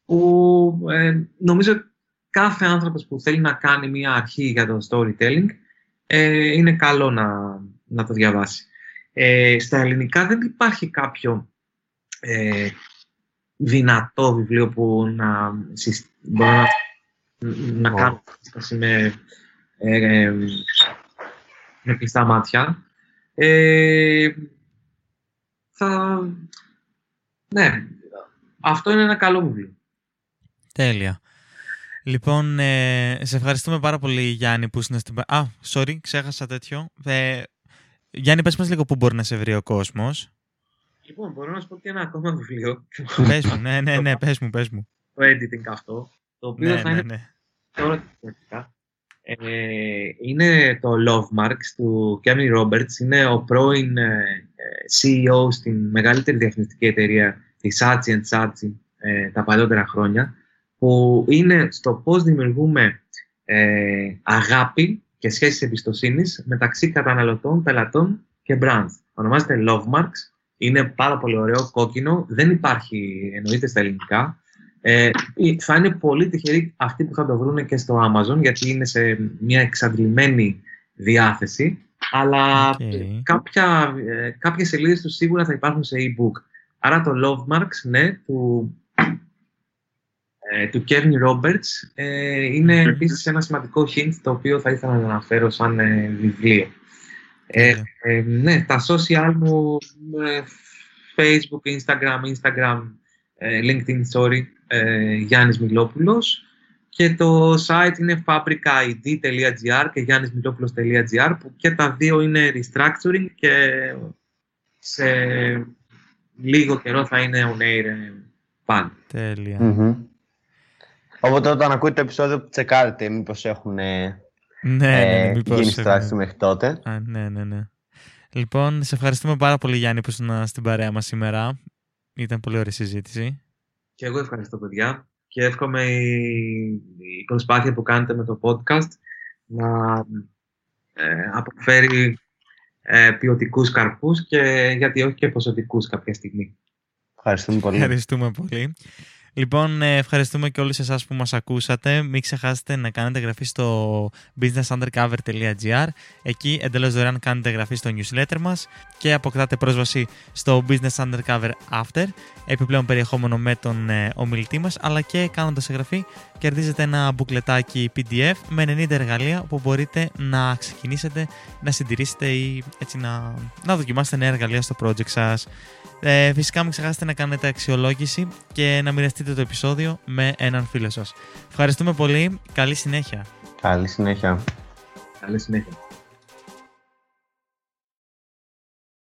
που ε, νομίζω κάθε άνθρωπος που θέλει να κάνει μια αρχή για το storytelling ε, είναι καλό να, να το διαβάσει. Ε, στα ελληνικά δεν υπάρχει κάποιο ε, δυνατό βιβλίο που να μπορώ να, να κάνω με, ε, με κλειστά μάτια. Ε, θα... Ναι, αυτό είναι ένα καλό βιβλίο. Τέλεια. Λοιπόν, ε, σε ευχαριστούμε πάρα πολύ Γιάννη που είσαι στην... Α, sorry, ξέχασα τέτοιο. Ε, Γιάννη, πες μας λίγο πού μπορεί να σε βρει ο κόσμος. Λοιπόν, μπορώ να σου πω και ένα ακόμα βιβλίο. πες μου, ναι, ναι, ναι, πες μου, πες μου. Το editing αυτό, το οποίο ναι, θα ναι, είναι ναι. τώρα ε, είναι το Love Marks του Kevin Roberts. Είναι ο πρώην ε, CEO στην μεγαλύτερη διαφημιστική εταιρεία της Saatchi Saatchi ε, τα παλιότερα χρόνια που είναι στο πώς δημιουργούμε ε, αγάπη και σχέσεις εμπιστοσύνης μεταξύ καταναλωτών, πελατών και brands. Ονομάζεται Love Marks. Είναι πάρα πολύ ωραίο, κόκκινο. Δεν υπάρχει, εννοείται στα ελληνικά. Ε, θα είναι πολύ τυχεροί αυτοί που θα το βρουν και στο Amazon, γιατί είναι σε μια εξαντλημένη διάθεση. Αλλά okay. κάποια, ε, κάποιες σελίδες τους σίγουρα θα υπάρχουν σε e-book. Άρα το Love Marks, ναι, του ε, του Kevin Roberts ε, είναι επίσης ένα σημαντικό hint το οποίο θα ήθελα να αναφέρω σαν ε, βιβλίο. Ε, ναι, τα social μου, Facebook, Instagram, Instagram, LinkedIn, sorry, Γιάννης Μιλόπουλος και το site είναι fabricaid.gr και giannismilopoulos.gr που και τα δύο είναι restructuring και σε λίγο καιρό θα είναι on air πάλι. Τέλεια. Οπότε όταν ακούτε το επεισόδιο, τσεκάρετε μήπως έχουν ναι, ναι, ναι, μήπως γίνει στράξη μέχρι τότε. Α, ναι, ναι, ναι. Λοιπόν, σε ευχαριστούμε πάρα πολύ Γιάννη που ήσουν στην παρέα μας σήμερα. Ήταν πολύ ωραία συζήτηση. Και εγώ ευχαριστώ παιδιά και εύχομαι η, προσπάθεια που κάνετε με το podcast να ε, αποφέρει ε, ποιοτικούς καρπούς και γιατί όχι και ποσοτικούς κάποια στιγμή. Ευχαριστούμε πολύ. Ευχαριστούμε πολύ. Λοιπόν, ε, ευχαριστούμε και όλους εσάς που μας ακούσατε. Μην ξεχάσετε να κάνετε εγγραφή στο businessundercover.gr. Εκεί εντελώς δωρεάν κάνετε εγγραφή στο newsletter μας και αποκτάτε πρόσβαση στο Business Undercover After, επιπλέον περιεχόμενο με τον ε, ομιλητή μας, αλλά και κάνοντας εγγραφή κερδίζετε ένα μπουκλετάκι PDF με 90 εργαλεία που μπορείτε να ξεκινήσετε, να συντηρήσετε ή έτσι να, να δοκιμάσετε νέα εργαλεία στο project σας. Ε, φυσικά μην ξεχάσετε να κάνετε αξιολόγηση και να μοιραστείτε το επεισόδιο με έναν φίλο σας. Ευχαριστούμε πολύ. Καλή συνέχεια. Καλή συνέχεια. Καλή συνέχεια.